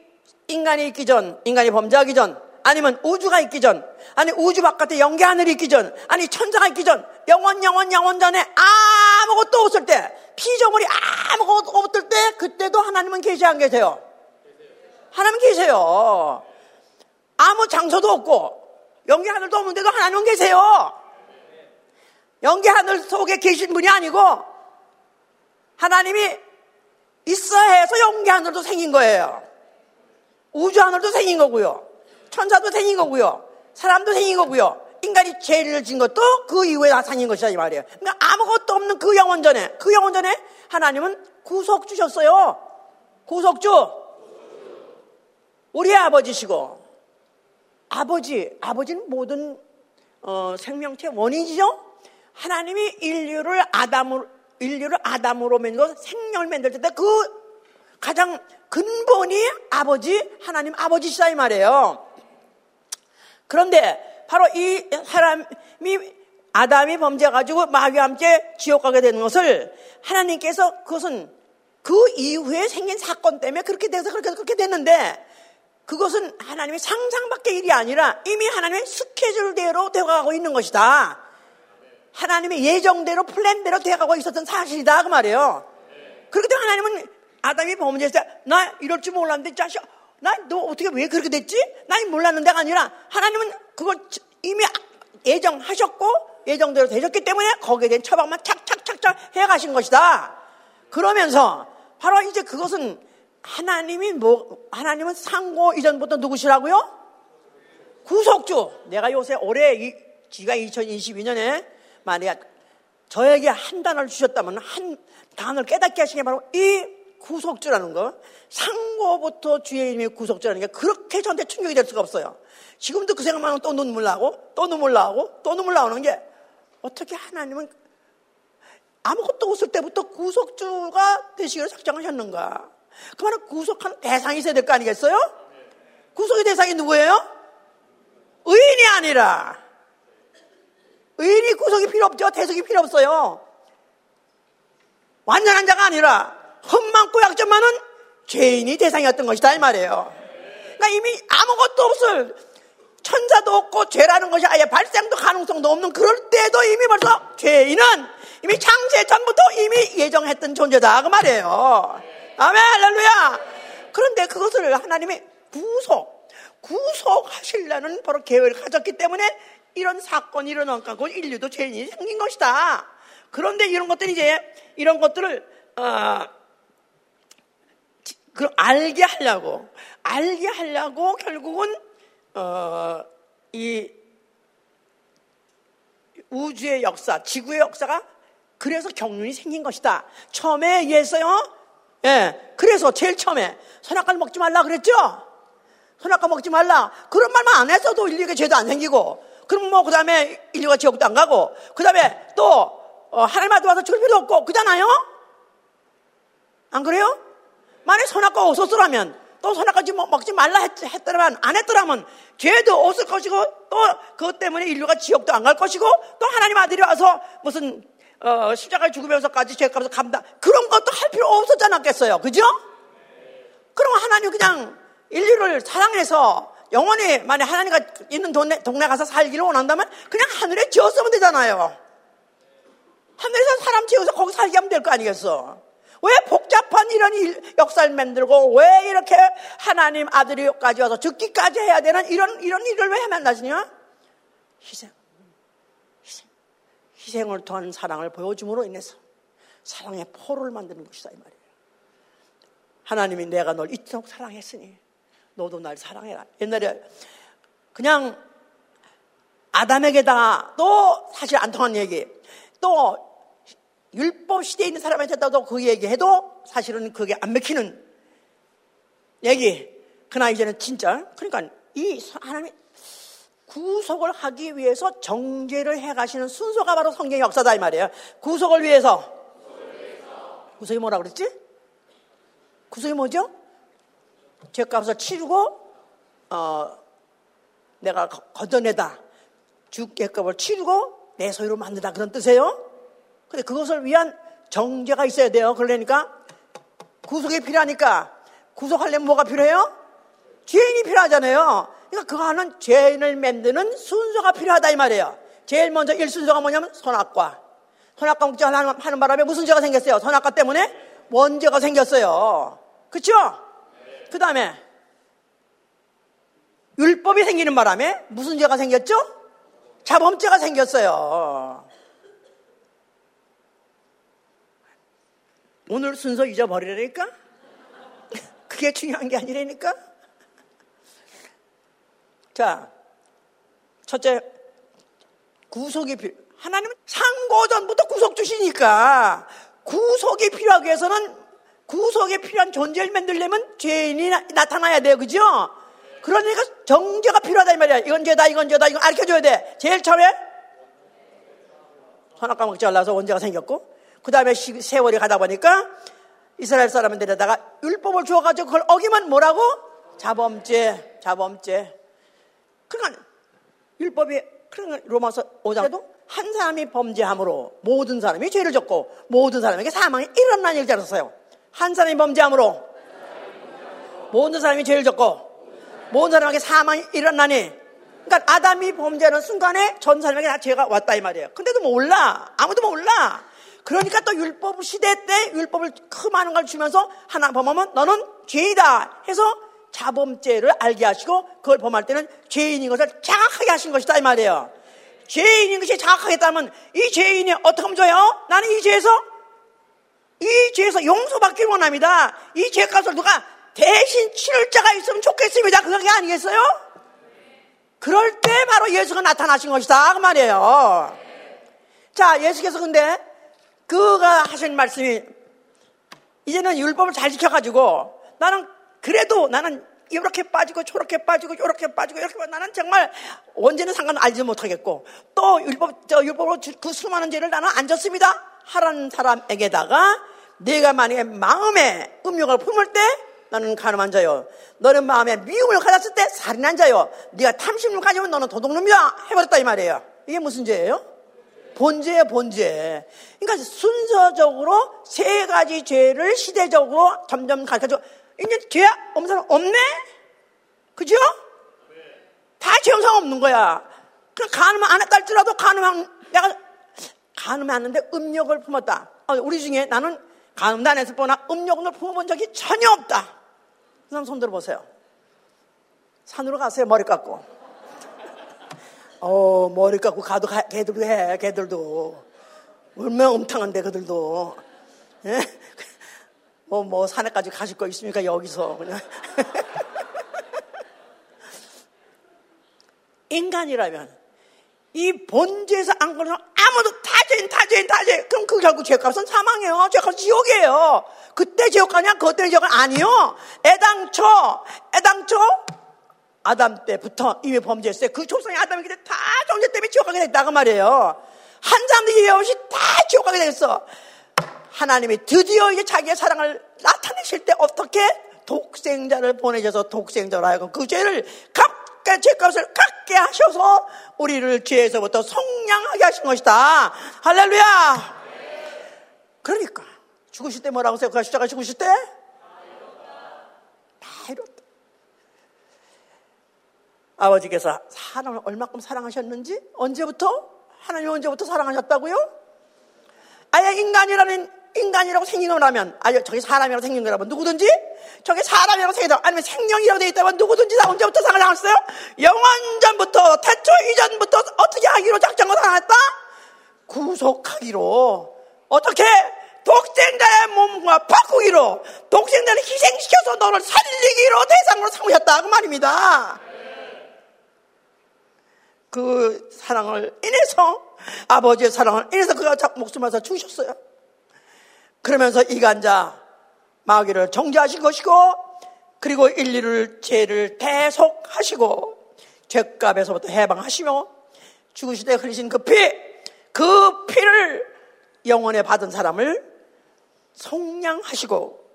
인간이 있기 전, 인간이 범죄하기 전, 아니면 우주가 있기 전, 아니 우주 바깥에 영계 하늘이 있기 전, 아니 천사가 있기 전, 영원 영원 영원 전에 아무것도 없을 때 피조물이 아무것도 없을 때 그때도 하나님은 계시 안 계세요? 하나님 계세요. 아무 장소도 없고 연기 하늘도 없는데도 하나님은 계세요. 연기 하늘 속에 계신 분이 아니고 하나님이 있어야 해서 연기 하늘도 생긴 거예요. 우주 하늘도 생긴 거고요. 천사도 생긴 거고요. 사람도 생긴 거고요. 인간이 죄를 진 것도 그 이후에 나타난 것이다 이 말이에요. 그러니까 아무것도 없는 그 영원 전에 그 영원 전에 하나님은 구속 주셨어요. 구속주. 우리의 아버지시고 아버지 아버지는 모든 어, 생명체 원인이죠. 하나님이 인류를 아담으로 인류를 아담으로 만들고 생명을 만들 때 그 가장 근본이 아버지 하나님 아버지시다 이 말이에요. 그런데 바로 이 사람이 아담이 범죄가지고 마귀와 함께 지옥 가게 되는 것을 하나님께서 그것은 그 이후에 생긴 사건 때문에 그렇게 돼서 그렇게 그렇게 됐는데 그것은 하나님의 상상밖의 일이 아니라 이미 하나님의 스케줄대로 되어가고 있는 것이다. 하나님의 예정대로 플랜대로 되어가고 있었던 사실이다 그 말이에요. 그렇기 때문에 하나님은 아담이 범죄했을 때 나 이럴 줄 몰랐는데 자식 나 너 어떻게 왜 그렇게 됐지? 난 몰랐는데가 아니라 하나님은 그걸 이미 예정하셨고 예정대로 되셨기 때문에 거기에 대한 처방만 착착착착 해가신 것이다. 그러면서 바로 이제 그것은 하나님이 뭐 하나님은 상고 이전부터 누구시라고요? 구속주. 내가 요새 올해 이, 지가 2022년에 만약 저에게 한 단어를 주셨다면 한 단어를 깨닫게 하시게 바로 이 구속주라는 거 상고부터 주의 이름의 구속주라는 게 그렇게 저한테 충격이 될 수가 없어요. 지금도 그 생각만 하면 또 눈물 나고 또 눈물 나고 또 눈물 나오는 게 어떻게 하나님은 아무것도 없을 때부터 구속주가 되시기로 작정하셨는가? 그 말은 구속하는 대상이 있어야 될 거 아니겠어요? 구속의 대상이 누구예요? 의인이 아니라 의인이 구속이 필요 없죠. 대속이 필요 없어요. 완전한 자가 아니라 흠많고 약점 많은 죄인이 대상이었던 것이다 이 말이에요. 그러니까 이미 아무것도 없을 천사도 없고 죄라는 것이 아예 발생도 가능성도 없는 그럴 때도 이미 벌써 죄인은 이미 창세 전부터 이미 예정했던 존재다 그 말이에요. 아멘 할렐루야. 그런데 그것을 하나님의 구속 구속하시려는 바로 계획을 가졌기 때문에 이런 사건이 일어나고 인류도 죄인이 생긴 것이다. 그런데 이런 것들이 이제 이런 것들을 어, 그 알게 하려고 알게 하려고 결국은 어, 이 우주의 역사, 지구의 역사가 그래서 경륜이 생긴 것이다. 처음에 얘기했어요. 예, 그래서 제일 처음에 선악과를 먹지 말라 그랬죠. 선악과 먹지 말라. 그런 말만 안 했어도 인류에게 죄도 안 생기고, 그럼 뭐 그 다음에 인류가 지옥도 안 가고, 그 다음에 또 어, 하나님한테 와서 죽을 필요 없고, 그잖아요. 안 그래요? 만약 선악과 없었더라면 또 선악과지 먹지 말라 했, 했더라면 안 했더라면 죄도 없을 것이고 또 그것 때문에 인류가 지옥도 안 갈 것이고 또 하나님 아들이 와서 무슨 어, 십자가에 죽으면서까지 죄값을 감당 그런 것도 할 필요 없었지 않았겠어요 그죠? 그럼 하나님 그냥 인류를 사랑해서 영원히 만약 하나님과 있는 동네, 동네 가서 살기를 원한다면 그냥 하늘에 지었으면 되잖아요 하늘에서 사람 지어서 거기 살게 하면 될 거 아니겠어 왜 복잡한 이런 일, 역사를 만들고 왜 이렇게 하나님 아들이까지 와서 죽기까지 해야 되는 이런 이런 일을 왜 만나시냐? 희생, 희생, 희생을 통한 사랑을 보여줌으로 인해서 사랑의 포를 만드는 것이다 이 말이에요. 하나님이 내가 널 이토록 사랑했으니 너도 날 사랑해라. 옛날에 그냥 아담에게다가 또 사실 안 통한 얘기 또 율법 시대에 있는 사람한테도 그 얘기해도 사실은 그게 안 맥히는 얘기. 그나 이제는 진짜 그러니까 이 하나님이 구속을 하기 위해서 정죄를 해가시는 순서가 바로 성경의 역사다 이 말이에요. 구속을 위해서. 구속이 뭐라 그랬지? 구속이 뭐죠? 죄값을 치르고 어, 내가 걷어내다 주죄값을 치르고 내 소유로 만든다 그런 뜻이에요. 근데 그것을 위한 정죄가 있어야 돼요. 그러니까 구속이 필요하니까 구속하려면 뭐가 필요해요? 죄인이 필요하잖아요. 그러니까 그거 하는 죄인을 만드는 순서가 필요하다 이 말이에요. 제일 먼저 1순서가 뭐냐면 선악과. 선악과 먹지 하는 바람에 무슨 죄가 생겼어요? 선악과 때문에 원죄가 생겼어요. 그쵸? 그 다음에 율법이 생기는 바람에 무슨 죄가 생겼죠? 자범죄가 생겼어요. 오늘 순서 잊어버리라니까? 그게 중요한 게 아니라니까? 자, 첫째, 구속이 필요. 하나님은 상고전부터 구속 주시니까 구속이 필요하기 위해서는 구속에 필요한 존재를 만들려면 죄인이 나, 타나야 돼요. 그죠? 그러니까 정죄가 필요하다 이 말이야. 이건 죄다, 이건 죄다, 이건 알려줘야 돼. 제일 처음에 선악과 먹지 말라서 원죄가 생겼고, 그 다음에 세월이 가다 보니까 이스라엘 사람들에다가 율법을 주어가지고 그걸 어기면 뭐라고? 자범죄, 자범죄. 그러니까 율법이 그러니까 로마서 5장에도 한 사람이 범죄함으로 모든 사람이 죄를 졌고 모든 사람에게 사망이 일어난 알았어요. 한 사람이 범죄함으로 모든 사람이 죄를 졌고 모든 사람에게 사망이 일어나니 그러니까 아담이 범죄하는 순간에 전 사람에게 다 죄가 왔다 이 말이에요. 근데도 몰라. 아무도 몰라. 그러니까 또 율법 시대 때 율법을 크 많은 걸 주면서 하나 범하면 너는 죄이다 해서 자범죄를 알게 하시고 그걸 범할 때는 죄인인 것을 자각하게 하신 것이다 이 말이에요. 죄인인 것이 자각하겠다면 이 죄인이 어떻게 하면 좋아요? 나는 이 죄에서 이 죄에서 용서받기를 원합니다. 이 죄값을 누가 대신 치를 자가 있으면 좋겠습니다. 그게 아니겠어요? 그럴 때 바로 예수가 나타나신 것이다. 그 말이에요. 자, 예수께서 근데 그가 하신 말씀이 이제는 율법을 잘 지켜가지고 나는 그래도 나는 이렇게 빠지고 저렇게 빠지고 이렇게 빠지고 이렇게 나는 정말 언제는 상관 알지 못하겠고 또 율법 저 율법으로 그 수많은 죄를 나는 안 졌습니다 하라는 사람에게다가 내가 만약에 마음에 음욕을 품을 때 나는 가늠한 자요 너는 마음에 미움을 가졌을 때 살인한 자요 네가 탐심을 가지면 너는 도둑놈이야 해버렸다 이 말이에요 이게 무슨 죄예요? 본죄예요 본죄 그러니까 순서적으로 세 가지 죄를 시대적으로 점점 가르쳐줘 이제 죄 없는 사람 없네? 그죠? 다 죄영상 없는 거야. 그 가늠 안 했다 할지라도 가늠한, 내가 가늠 했는데 음력을 품었다. 어, 우리 중에 나는 했을 뻔나 음력을 품어본 적이 전혀 없다. 그 사람 손 들어보세요. 산으로 가세요, 머리 깎고. 어, 머리 깎고 가도 가, 걔들도 해, 걔들도. 얼마나 음탕한데, 그들도. 예? 뭐, 뭐, 산에까지 가실 거 있습니까? 여기서. 그냥. 인간이라면 이 본죄에서 안 걸려 아무도 다 죄인, 다 죄인, 다 죄인. 그럼 그 결국 죄값은 사망이에요. 죄값은 지옥이에요. 그때 지옥 가냐? 그때 지옥은 아니요. 애당초, 애당초, 아담 때부터 이미 범죄했어요. 그 초성이 아담이기 때문에 다 존재 때문에 지옥 가게 됐다고 말이에요. 한 사람도 예외 없이 다 지옥 가게 됐어. 하나님이 드디어 이제 자기의 사랑을 나타내실 때 어떻게 독생자를 보내셔서 독생자로 하여금 그 죄를 갚 게 죄값을 갚게 하셔서 우리를 죄에서부터 성량하게 하신 것이다. 할렐루야. 그러니까 죽으실 때 뭐라고 생각하시다가 죽으실 때? 다 이뤘다. 아버지께서 사람을 얼마큼 사랑하셨는지 언제부터? 하나님 언제부터 사랑하셨다고요? 아예 인간이라는 인간이라고 생긴 거라면, 아니, 저게 사람이라고 생긴 거라면 누구든지, 저게 사람이라고 생긴다 아니면 생명이라고 되어 있다면 누구든지 다 언제부터 상을 당했어요? 영원전부터, 태초 이전부터 어떻게 하기로 작정을 당했다? 구속하기로. 어떻게? 독생자의 몸과 바꾸기로, 독생자를 희생시켜서 너를 살리기로 대상으로 삼으셨다. 그 말입니다. 그 사랑을 인해서, 아버지의 사랑을 인해서 그가 목숨을 다 주셨어요. 그러면서 이간자 마귀를 정죄하신 것이고 그리고 인류를 죄를 대속하시고 죄값에서부터 해방하시며 죽으실 때 흘리신 그 피, 그 피를 영원에 받은 사람을 성량하시고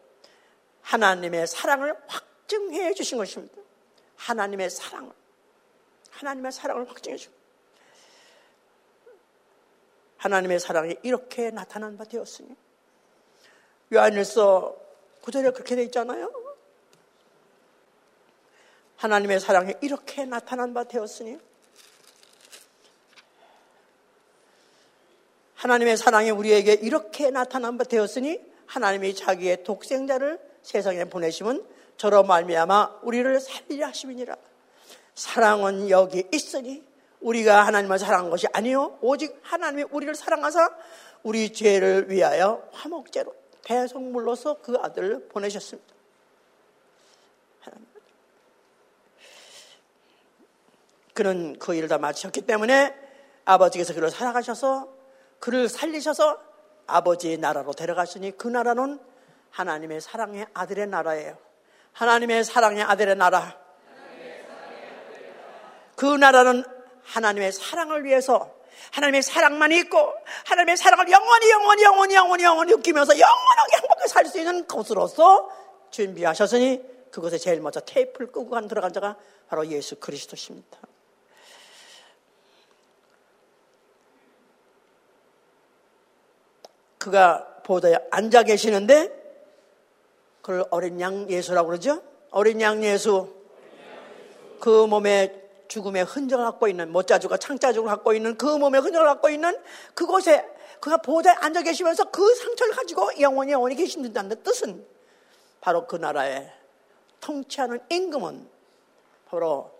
하나님의 사랑을 확증해 주신 것입니다. 하나님의 사랑을. 하나님의 사랑을 확증해 주고 하나님의 사랑이 이렇게 나타난 바 되었으니 요한일서 구절에 그렇게 되어 있잖아요. 하나님의 사랑이 이렇게 나타난 바 되었으니 하나님의 사랑이 우리에게 이렇게 나타난 바 되었으니 하나님이 자기의 독생자를 세상에 보내시면 저로 말미암아 우리를 살리려 하심이니라. 사랑은 여기 있으니 우리가 하나님을 사랑한 것이 아니요 오직 하나님이 우리를 사랑하사 우리 죄를 위하여 화목제로 배송물로서 그 아들을 보내셨습니다. 그는 그 일을 다 마치셨기 때문에 아버지께서 그를 살아가셔서 그를 살리셔서 아버지의 나라로 데려가시니 그 나라는 하나님의 사랑의 아들의 나라예요. 하나님의 사랑의 아들의 나라. 그 나라는 하나님의 사랑을 위해서 하나님의 사랑만이 있고 하나님의 사랑을 영원히 영원히 영원히 영원히 영원히 느끼면서 영원하게 행복하게 살 수 있는 곳으로서 준비하셨으니 그곳에 제일 먼저 테이프를 끄고 간 들어간 자가 바로 예수 그리스도십니다. 그가 보다에 앉아 계시는데 그걸 어린 양 예수라고 그러죠? 어린 양 예수. 그 몸에 죽음의 흔적을 갖고 있는 못자주가 창자죽을 갖고 있는 그 몸의 흔적을 갖고 있는 그곳에 그가 보다에 앉아 계시면서 그 상처를 가지고 영원히 영원히 계신다는 뜻은 바로 그 나라에 통치하는 임금은 바로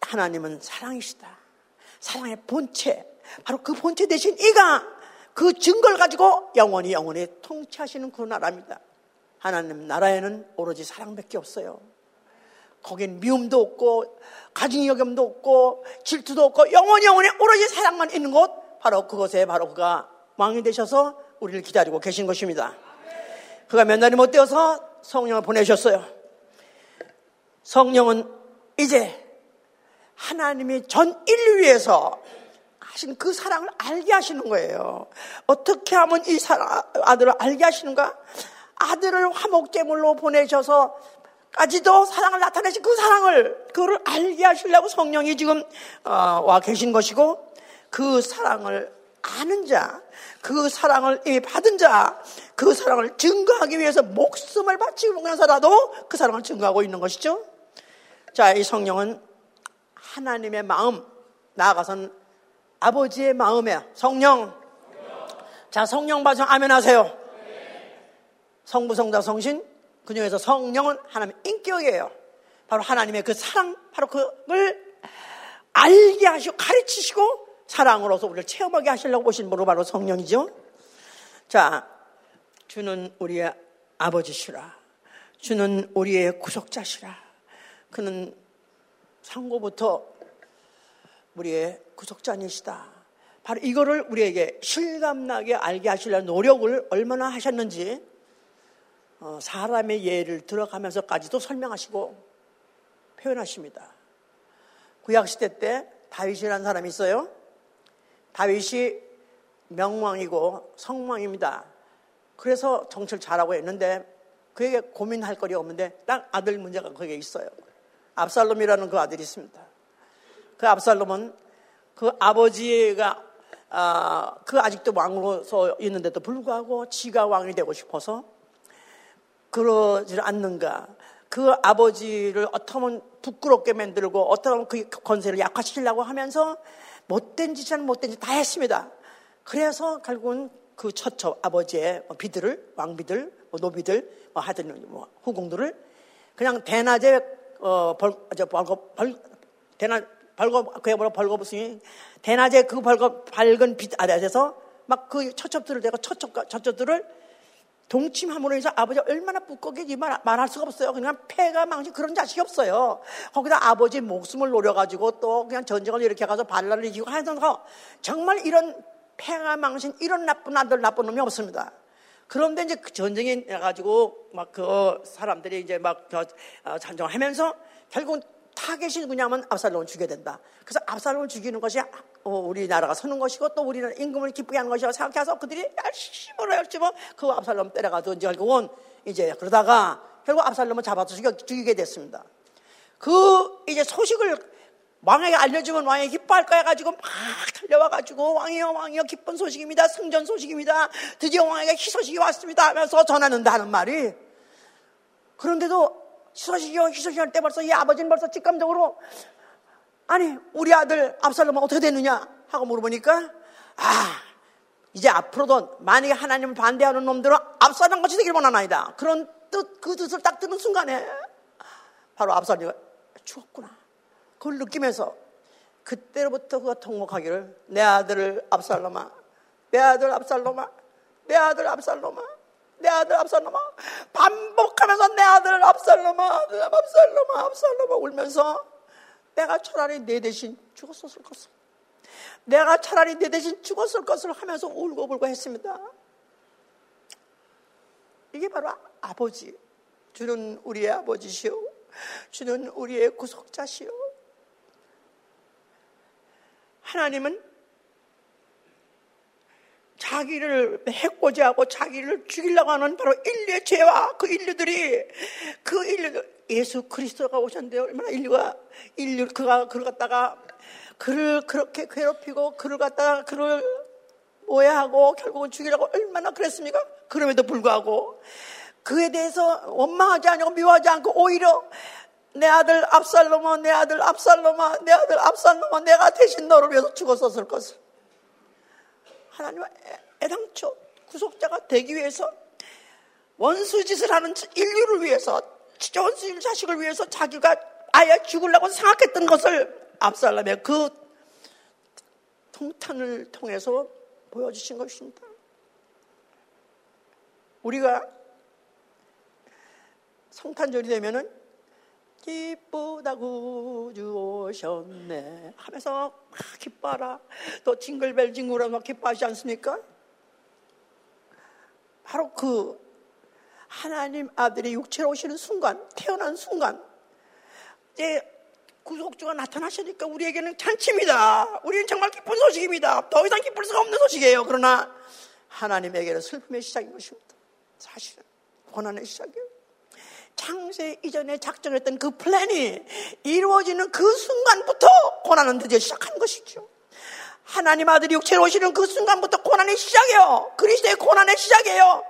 하나님은 사랑이시다. 사랑의 본체, 바로 그 본체 대신 이가 그 증거를 가지고 영원히 영원히 통치하시는 그 나라입니다. 하나님 나라에는 오로지 사랑밖에 없어요. 거긴 미움도 없고 가증 여김도 없고 질투도 없고 영원히 영원히 오로지 사랑만 있는 곳 바로 그곳에 바로 그가 왕이 되셔서 우리를 기다리고 계신 것입니다. 그가 몇 날이 못 되어서 성령을 보내셨어요. 성령은 이제 하나님이 전 인류 위해서 하신 그 사랑을 알게 하시는 거예요. 어떻게 하면 이 사랑, 아들을 알게 하시는가? 아들을 화목제물로 보내셔서 까지도 사랑을 나타내신 그 사랑을 그를 알게 하시려고 성령이 지금 어, 와 계신 것이고 그 사랑을 아는 자, 그 사랑을 받은 자, 그 사랑을 증거하기 위해서 목숨을 바치고 나서라도 그 사랑을 증거하고 있는 것이죠. 자, 이 성령은 하나님의 마음, 나아가선 아버지의 마음에 성령. 자, 성령 발성 아멘 하세요. 성부, 성자, 성신. 그 중에서 성령은 하나님의 인격이에요. 바로 하나님의 그 사랑, 바로 그걸 알게 하시고 가르치시고 사랑으로서 우리를 체험하게 하시려고 오신 분으로 바로 성령이죠. 자, 주는 우리의 아버지시라. 주는 우리의 구속자시라. 그는 상고부터 우리의 구속자니시다. 바로 이거를 우리에게 실감나게 알게 하시려는 노력을 얼마나 하셨는지 어, 사람의 예를 들어가면서까지도 설명하시고 표현하십니다. 구약 시대 때 다윗이라는 사람이 있어요. 다윗이 명왕이고 성왕입니다. 그래서 정치를 잘하고 했는데 그에게 고민할 거리 없는데 딱 아들 문제가 거기에 있어요. 압살롬이라는 그 아들이 있습니다. 그 압살롬은 그 아버지가 아, 그 아직도 왕으로서 있는데도 불구하고 지가 왕이 되고 싶어서 그러지 않는가. 그 아버지를 어떻게 하면 부끄럽게 만들고 어떻게 그 권세를 약화시키려고 하면서 못된 짓은 못된 짓 다 했습니다. 그래서 결국은 그 처처 아버지의 비들을 왕비들, 뭐 노비들, 뭐 하여튼 뭐 후궁들을 그냥 대낮에 어, 벌, 저, 벌거, 벌, 대낮, 벌거, 그야말로 벌거벗으니 대낮에 그 벌거, 밝은 빛 아래에서 막 그 처첩들을 대고 처첩, 처첩들을 동침함으로 해서 아버지가 얼마나 부끄럽게 말, 말할 수가 없어요. 그냥 폐가 망신 그런 자식이 없어요. 거기다 아버지 목숨을 노려가지고 또 그냥 전쟁을 이렇게 가서 반란을 이기고 하여튼 정말 이런 폐가 망신 이런 나쁜 아들 나쁜 놈이 없습니다. 그런데 이제 그 전쟁이 나가지고 막 그 사람들이 이제 막 어, 잔정하면서 결국 타겟이 누구냐면 압살롬을 죽여야 된다. 그래서 압살롬을 죽이는 것이 어, 우리나라가 서는 것이고 또 우리나라 임금을 기쁘게 하는 것이라고 생각해서 그들이 열심히 열심히 그 압살롬 때려가지고 이제 결국은 이제 그러다가 결국 압살롬을 잡아서 죽여, 죽이 게 됐습니다. 그 이제 소식을 왕에게 알려주면 왕이 기뻐할 거야 가지고 막 달려와가지고 왕이여 왕이여 기쁜 소식입니다. 승전 소식입니다. 드디어 왕에게 희소식이 왔습니다 하면서 전하는다 하는 말이 그런데도 희소식이요 희소식 할 때 벌써 이 아버지는 벌써 직감적으로 아니 우리 아들 압살롬은 어떻게 됐느냐 하고 물어보니까 아, 이제 앞으로도 만약에 하나님을 반대하는 놈들은 압살한 것이 되길 원하나이다. 그런 뜻, 그 뜻을 딱 듣는 순간에 바로 압살이가 죽었구나. 그걸 느끼면서 그때로부터 그가 통곡하기를 내 아들을 압살로마, 내 아들 압살로마, 내 아들 압살로마, 내 아들 압살로마 반복하면서 내 아들 압살로마, 압살로마, 압살로마 울면서 내가 차라리 내 대신 죽었었을 것을. 내가 차라리 내 대신 죽었을 것을 하면서 울고불고 했습니다. 이게 바로 아버지. 주는 우리의 아버지시오. 주는 우리의 구속자시오. 하나님은 자기를 해코지 하고 자기를 죽이려고 하는 바로 인류의 죄와 그 인류들이 그 인류들 예수 그리스도가 오셨는데 얼마나 인류가 인류 그가 그를 갖다가 그를 그렇게 괴롭히고 그를 갖다가 그를 오해하고 결국은 죽이려고 얼마나 그랬습니까? 그럼에도 불구하고 그에 대해서 원망하지 않고 미워하지 않고 오히려 내 아들 압살롬아 내 아들 압살롬아 내 아들 압살롬아 내가 대신 너를 위해서 죽었었을 것을 하나님은 애당초 구속자가 되기 위해서 원수 짓을 하는 인류를 위해서 원수질 자식을 위해서 자기가 아예 죽으려고 생각했던 것을 압살롬의 그 통탄을 통해서 보여주신 것입니다. 우리가 성탄절이 되면은 기쁘다 구주 오셨네 하면서 막 기뻐하라 또 징글벨 징글하 막 기뻐하지 않습니까? 바로 그 하나님 아들이 육체로 오시는 순간 태어난 순간 이제 구속주가 나타나시니까 우리에게는 잔치입니다. 우리는 정말 기쁜 소식입니다. 더 이상 기쁠 수가 없는 소식이에요. 그러나 하나님에게는 슬픔의 시작인 것입니다. 사실은 고난의 시작이에요. 창세 이전에 작정했던 그 플랜이 이루어지는 그 순간부터 고난은 드디어 시작한 것이죠. 하나님 아들이 육체로 오시는 그 순간부터 고난의 시작이에요. 그리스도의 고난의 시작이에요.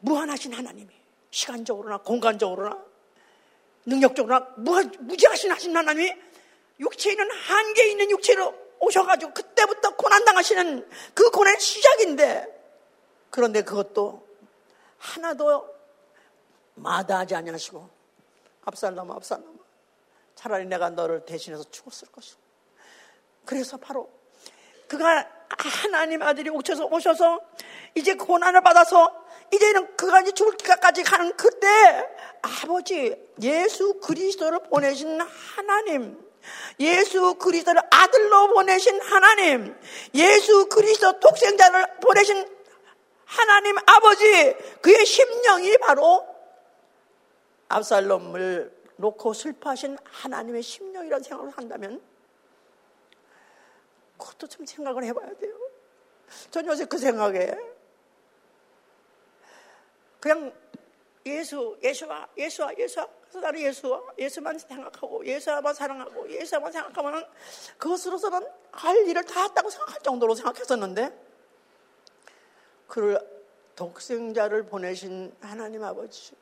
무한하신 하나님이 시간적으로나 공간적으로나 능력적으로나 무지하신 하신 하나님이 육체에 있는 한계 있는 육체로 오셔가지고 그때부터 고난당하시는 그 고난의 시작인데 그런데 그것도 하나도 마다하지 아니하시고 압살롬아 압살롬아 차라리 내가 너를 대신해서 죽었을 것이고. 그래서 바로 그가 하나님 아들이 오셔서 오셔서 이제 고난을 받아서 이제는 그가 이제 죽을 기까지 가는 그때 아버지 예수 그리스도를 보내신 하나님 예수 그리스도를 아들로 보내신 하나님 예수 그리스도 독생자를 보내신 하나님 아버지 그의 심령이 바로 압살롬을 놓고 슬퍼하신 하나님의 심령이라는 생각을 한다면 그것도 좀 생각을 해봐야 돼요. 전 요새 그 생각에 그냥 예수, 예수와, 예수와, 예수와. 그래서 나는 예수와, 예수만 생각하고, 예수만 사랑하고, 예수만 생각하면 그것으로서는 할 일을 다 했다고 생각할 정도로 생각했었는데, 그를 독생자를 보내신 하나님 아버지.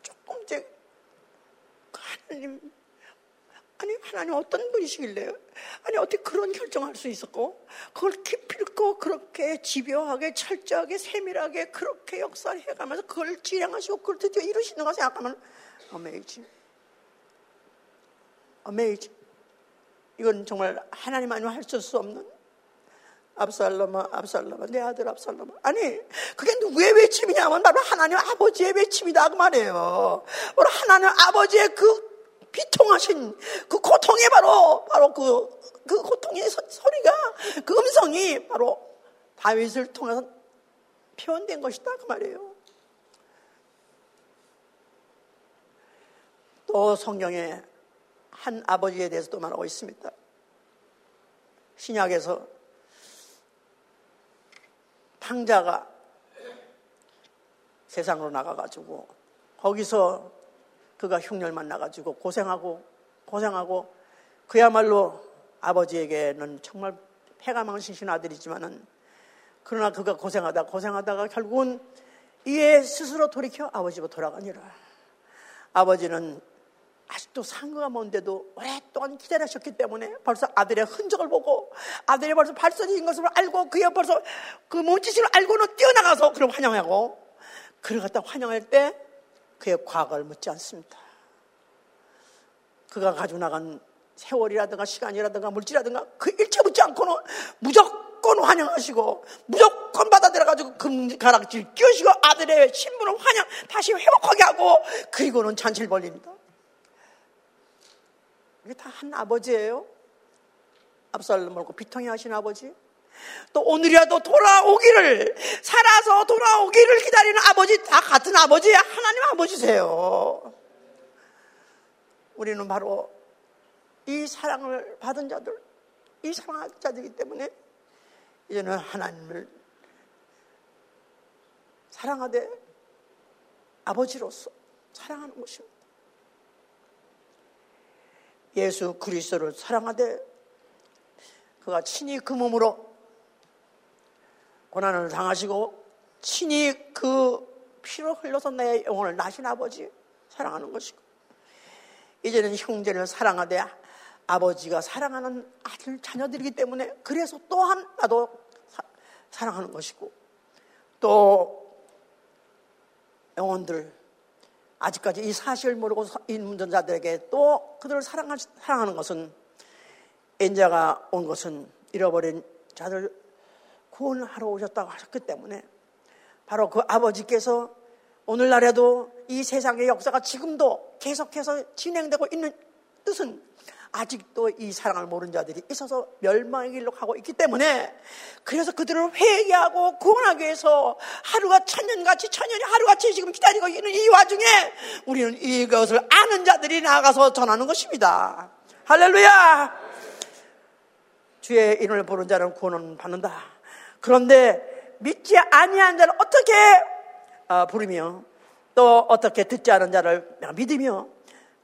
조금 이제, 하나님, 아니 하나님 어떤 분이시길래 아니 어떻게 그런 결정할 수 있었고 그걸 깊이 있고 그렇게 집요하게 철저하게 세밀하게 그렇게 역사를 해가면서 그걸 지량하시고 그걸 드디어 이루시는 거 생각하면 어메이징. 어메이징. 이건 정말 하나님 아니면 할 수 없는 압살롬아 압살롬아 내 아들 압살롬아 아니 그게 누구의 외침이냐면 바로 하나님 아버지의 외침이다 그 말이에요 바로 하나님 아버지의 그 비통하신 그 고통이 바로 바로 그, 그 고통의 소, 소리가 그 음성이 바로 다윗을 통해서 표현된 것이다 그 말이에요. 또 성경에 한 아버지에 대해서 도 말하고 있습니다. 신약에서 탕자가 세상으로 나가가지고 거기서 그가 흉열 만나가지고 고생하고 고생하고 그야말로 아버지에게는 정말 패가 망신신 아들이지만은 그러나 그가 고생하다 고생하다가 결국은 이에 스스로 돌이켜 아버지로 돌아가니라. 아버지는 아직도 상거가 먼데도 오랫동안 기다리셨기 때문에 벌써 아들의 흔적을 보고 아들이 벌써 발설인 것을 알고 그의 벌써 그 몸짓을 알고는 뛰어나가서 그를 환영하고 그를 갖다 환영할 때 그의 과거를 묻지 않습니다. 그가 가지고 나간 세월이라든가 시간이라든가 물질이라든가 그 일체 묻지 않고는 무조건 환영하시고 무조건 받아들여가지고 금가락질 끼우시고 아들의 신분을 환영 다시 회복하게 하고 그리고는 잔치를 벌립니다. 이게 다 한 아버지예요. 압살롬 말고 비통해 하신 아버지. 또 오늘이라도 돌아오기를 살아서 돌아오기를 기다리는 아버지 다 같은 아버지야 하나님 아버지세요. 우리는 바로 이 사랑을 받은 자들, 이 사랑할 자들이기 때문에 이제는 하나님을 사랑하되 아버지로서 사랑하는 것입니다. 예수 그리스도를 사랑하되 그가 친히 그 몸으로 고난을 당하시고 친히 그 피로 흘려서 내 영혼을 나신 아버지 사랑하는 것이고 이제는 형제를 사랑하되 아버지가 사랑하는 아들 자녀들이기 때문에 그래서 또한 나도 사, 사랑하는 것이고 또 영혼들 아직까지 이 사실을 모르고 있는 자들에게 또 그들을 사랑하, 사랑하는 것은 인자가 온 것은 잃어버린 자들 구원하러 오셨다고 하셨기 때문에 바로 그 아버지께서 오늘날에도 이 세상의 역사가 지금도 계속해서 진행되고 있는 뜻은 아직도 이 사랑을 모르는 자들이 있어서 멸망의 길로 가고 있기 때문에 그래서 그들을 회개하고 구원하기 위해서 하루가 천년같이 천년이 하루같이 지금 기다리고 있는 이 와중에 우리는 이것을 아는 자들이 나가서 전하는 것입니다. 할렐루야! 주의 이름을 보는 자는 구원을 받는다. 그런데 믿지 아니한 자는 어떻게 어, 부르며 또 어떻게 듣지 않은 자를 믿으며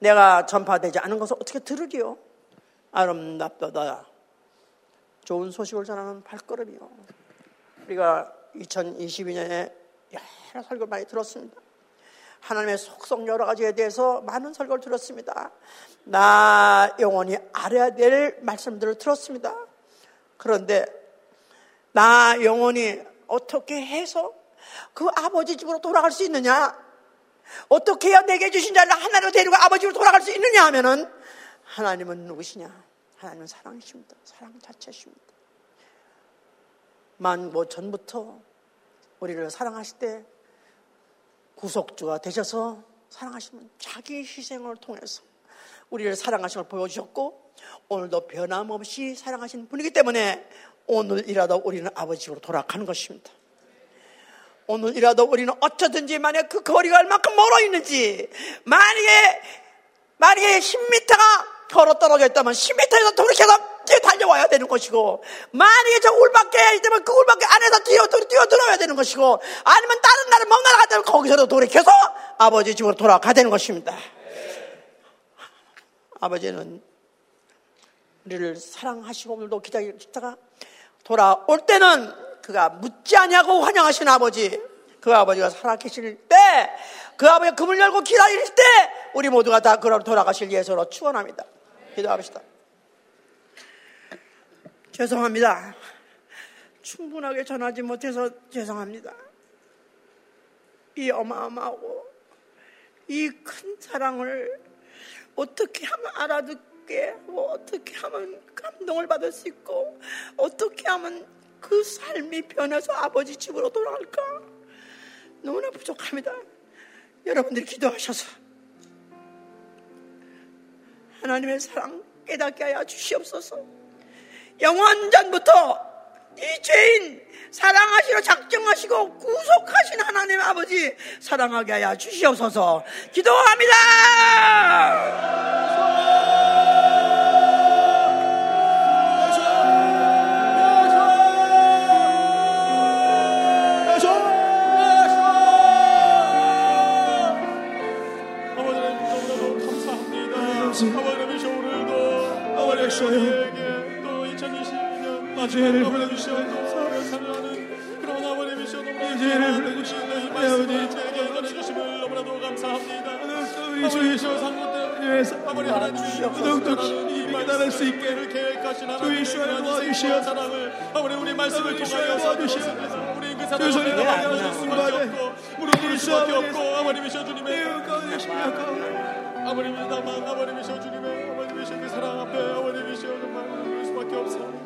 내가 전파되지 않은 것을 어떻게 들으리요? 아름답다. 좋은 소식을 전하는 발걸음이요. 우리가 2022년에 여러 설교를 많이 들었습니다. 하나님의 속성 여러 가지에 대해서 많은 설교를 들었습니다. 나 영원히 알아야 될 말씀들을 들었습니다. 그런데 나 영원히 어떻게 해서 그 아버지 집으로 돌아갈 수 있느냐? 어떻게 해야 내게 주신 자를 하나로 데리고 아버지로 돌아갈 수 있느냐 하면은 하나님은 누구시냐? 하나님은 사랑이십니다. 사랑 자체십니다. 만뭐 전부터 우리를 사랑하실 때 구속주가 되셔서 사랑하시면 자기 희생을 통해서 우리를 사랑하심을 보여주셨고 오늘도 변함없이 사랑하신 분이기 때문에 오늘이라도 우리는 아버지로 돌아가는 것입니다. 오늘이라도 우리는 어쩌든지 만약 그 거리가 얼마큼 멀어 있는지 만약에 만약에 10m가 걸어 떨어져 있다면 10m에서 돌이켜서 뛰어 달려와야 되는 것이고 만약에 저 울밖에 있다면 그 울밖에 안에서 뛰어, 뛰어 들어와야 되는 것이고 아니면 다른 나라 먼 나라 갔다면 거기서도 돌이켜서 아버지 집으로 돌아가야 되는 것입니다. 아버지는 우리를 사랑하시고 오늘도 기다리다가 돌아올 때는 그가 묻지 않냐고 환영하신 아버지, 그 아버지가 살아계실 때, 그 아버지가 금을 열고 기다릴 때, 우리 모두가 다 그로 돌아가실 예수로 축원합니다. 기도합시다. 죄송합니다. 충분하게 전하지 못해서 죄송합니다. 이 어마어마하고 이 큰 사랑을 어떻게 하면 알아듣게 하고 어떻게 하면 감동을 받을 수 있고 어떻게 하면 그 삶이 변해서 아버지 집으로 돌아갈까? 너무나 부족합니다. 여러분들이 기도하셔서 하나님의 사랑 깨닫게 하여 주시옵소서. 영원전부터 이 죄인 사랑하시러 작정하시고 구속하신 하나님 아버지 사랑하게 하여 주시옵소서. 기도합니다. 2022년 마지막을 불러주시옵고 서로 사랑하는 그런 아버님이시오 죄를 죄에게 인도해 주심을 너무나도 감사합니다. 우리 주이시오 상고 때문에 아버지 하나님이 더욱더 깊이 깨달을 수 있게 하나님의 도와주시어 사랑을 아버지 우리 말씀을 통하여 도와주시옵소서. 그 나가게 하실 수밖에 없고 무릎 수밖에 없고 아버님이셔 주님의 아버님이다만 아버님이셔 주님의 아버님이셔 그 사랑 앞에 아버님이셔 정말 그럴 수밖에 아버님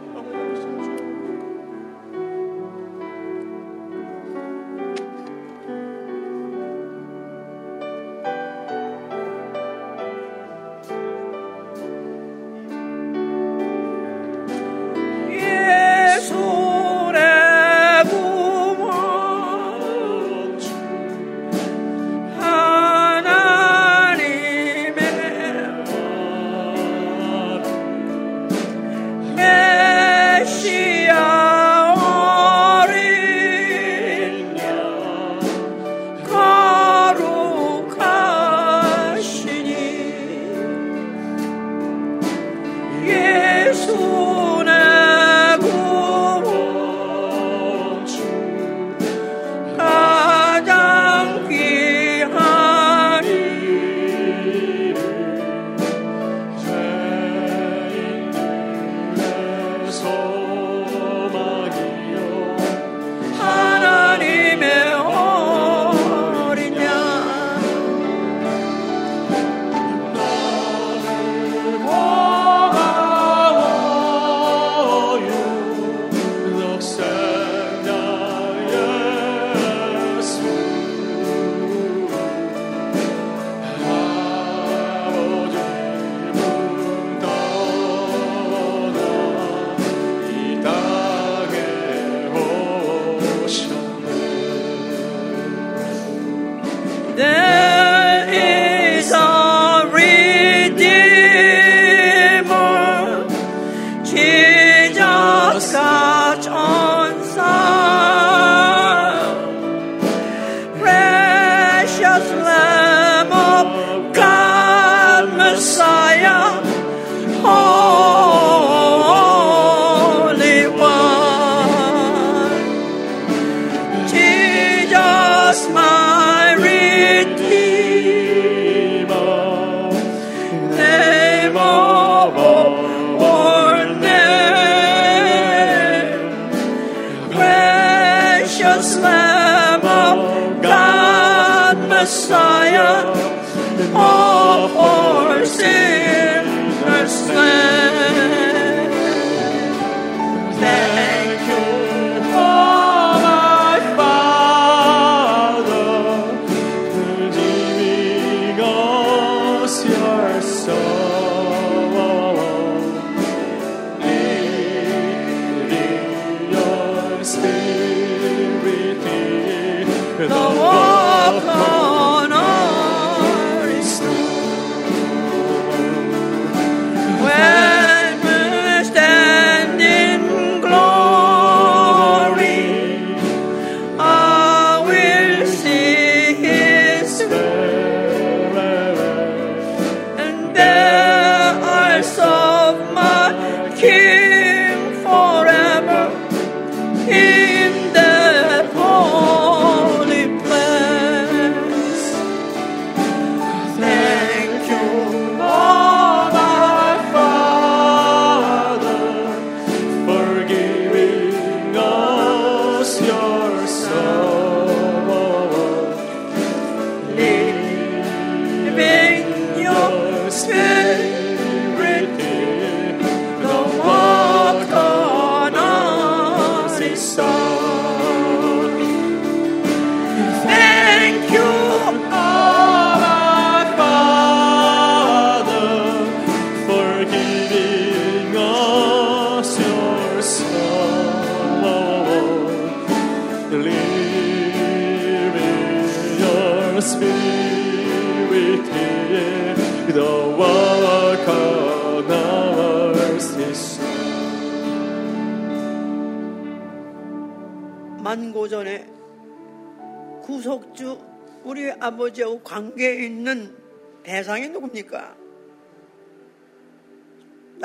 만고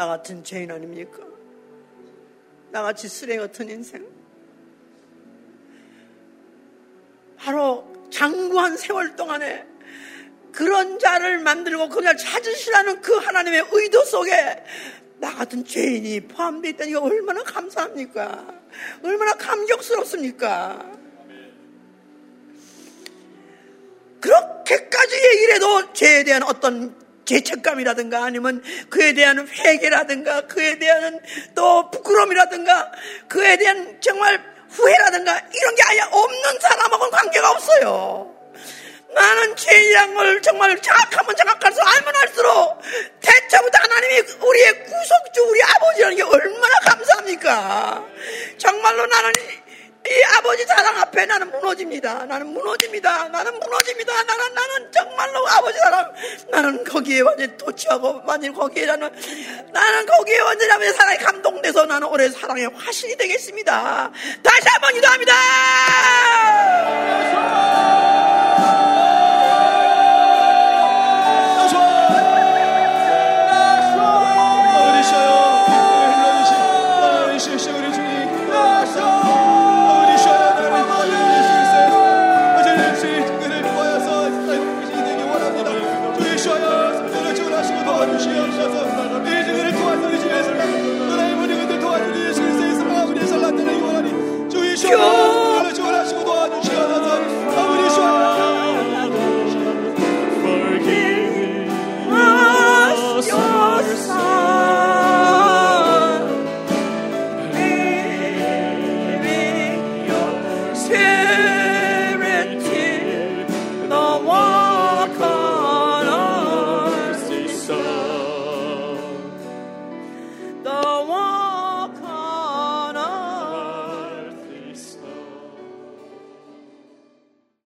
나 같은 죄인 아닙니까? 나같이 쓰레기 같은 인생? 바로 장구한 세월 동안에 그런 자를 만들고 그냥 찾으시라는 그 하나님의 의도 속에 나 같은 죄인이 포함되어 있다니 얼마나 감사합니까? 얼마나 감격스럽습니까? 그렇게까지 얘기를 해도 죄에 대한 어떤 죄책감이라든가 아니면 그에 대한 회개라든가 그에 대한 또 부끄러움이라든가 그에 대한 정말 후회라든가 이런 게 아예 없는 사람하고는 관계가 없어요. 나는 죄인 걸 정말 자각하면 자각할수록 알면 알수록 대체부터 하나님이 우리의 구속주 우리 아버지라는 게 얼마나 감사합니까? 정말로 나는 이 아버지 사랑 앞에 나는 무너집니다. 나는 무너집니다. 나는 무너집니다. 나는, 나는 정말로 아버지 사랑, 나는 거기에 완전히 도취하고, 완전히 거기에 나는, 나는 거기에 완전히 아버지 사랑에 감동돼서 나는 올해 사랑의 화신이 되겠습니다. 다시 한번 기도합니다!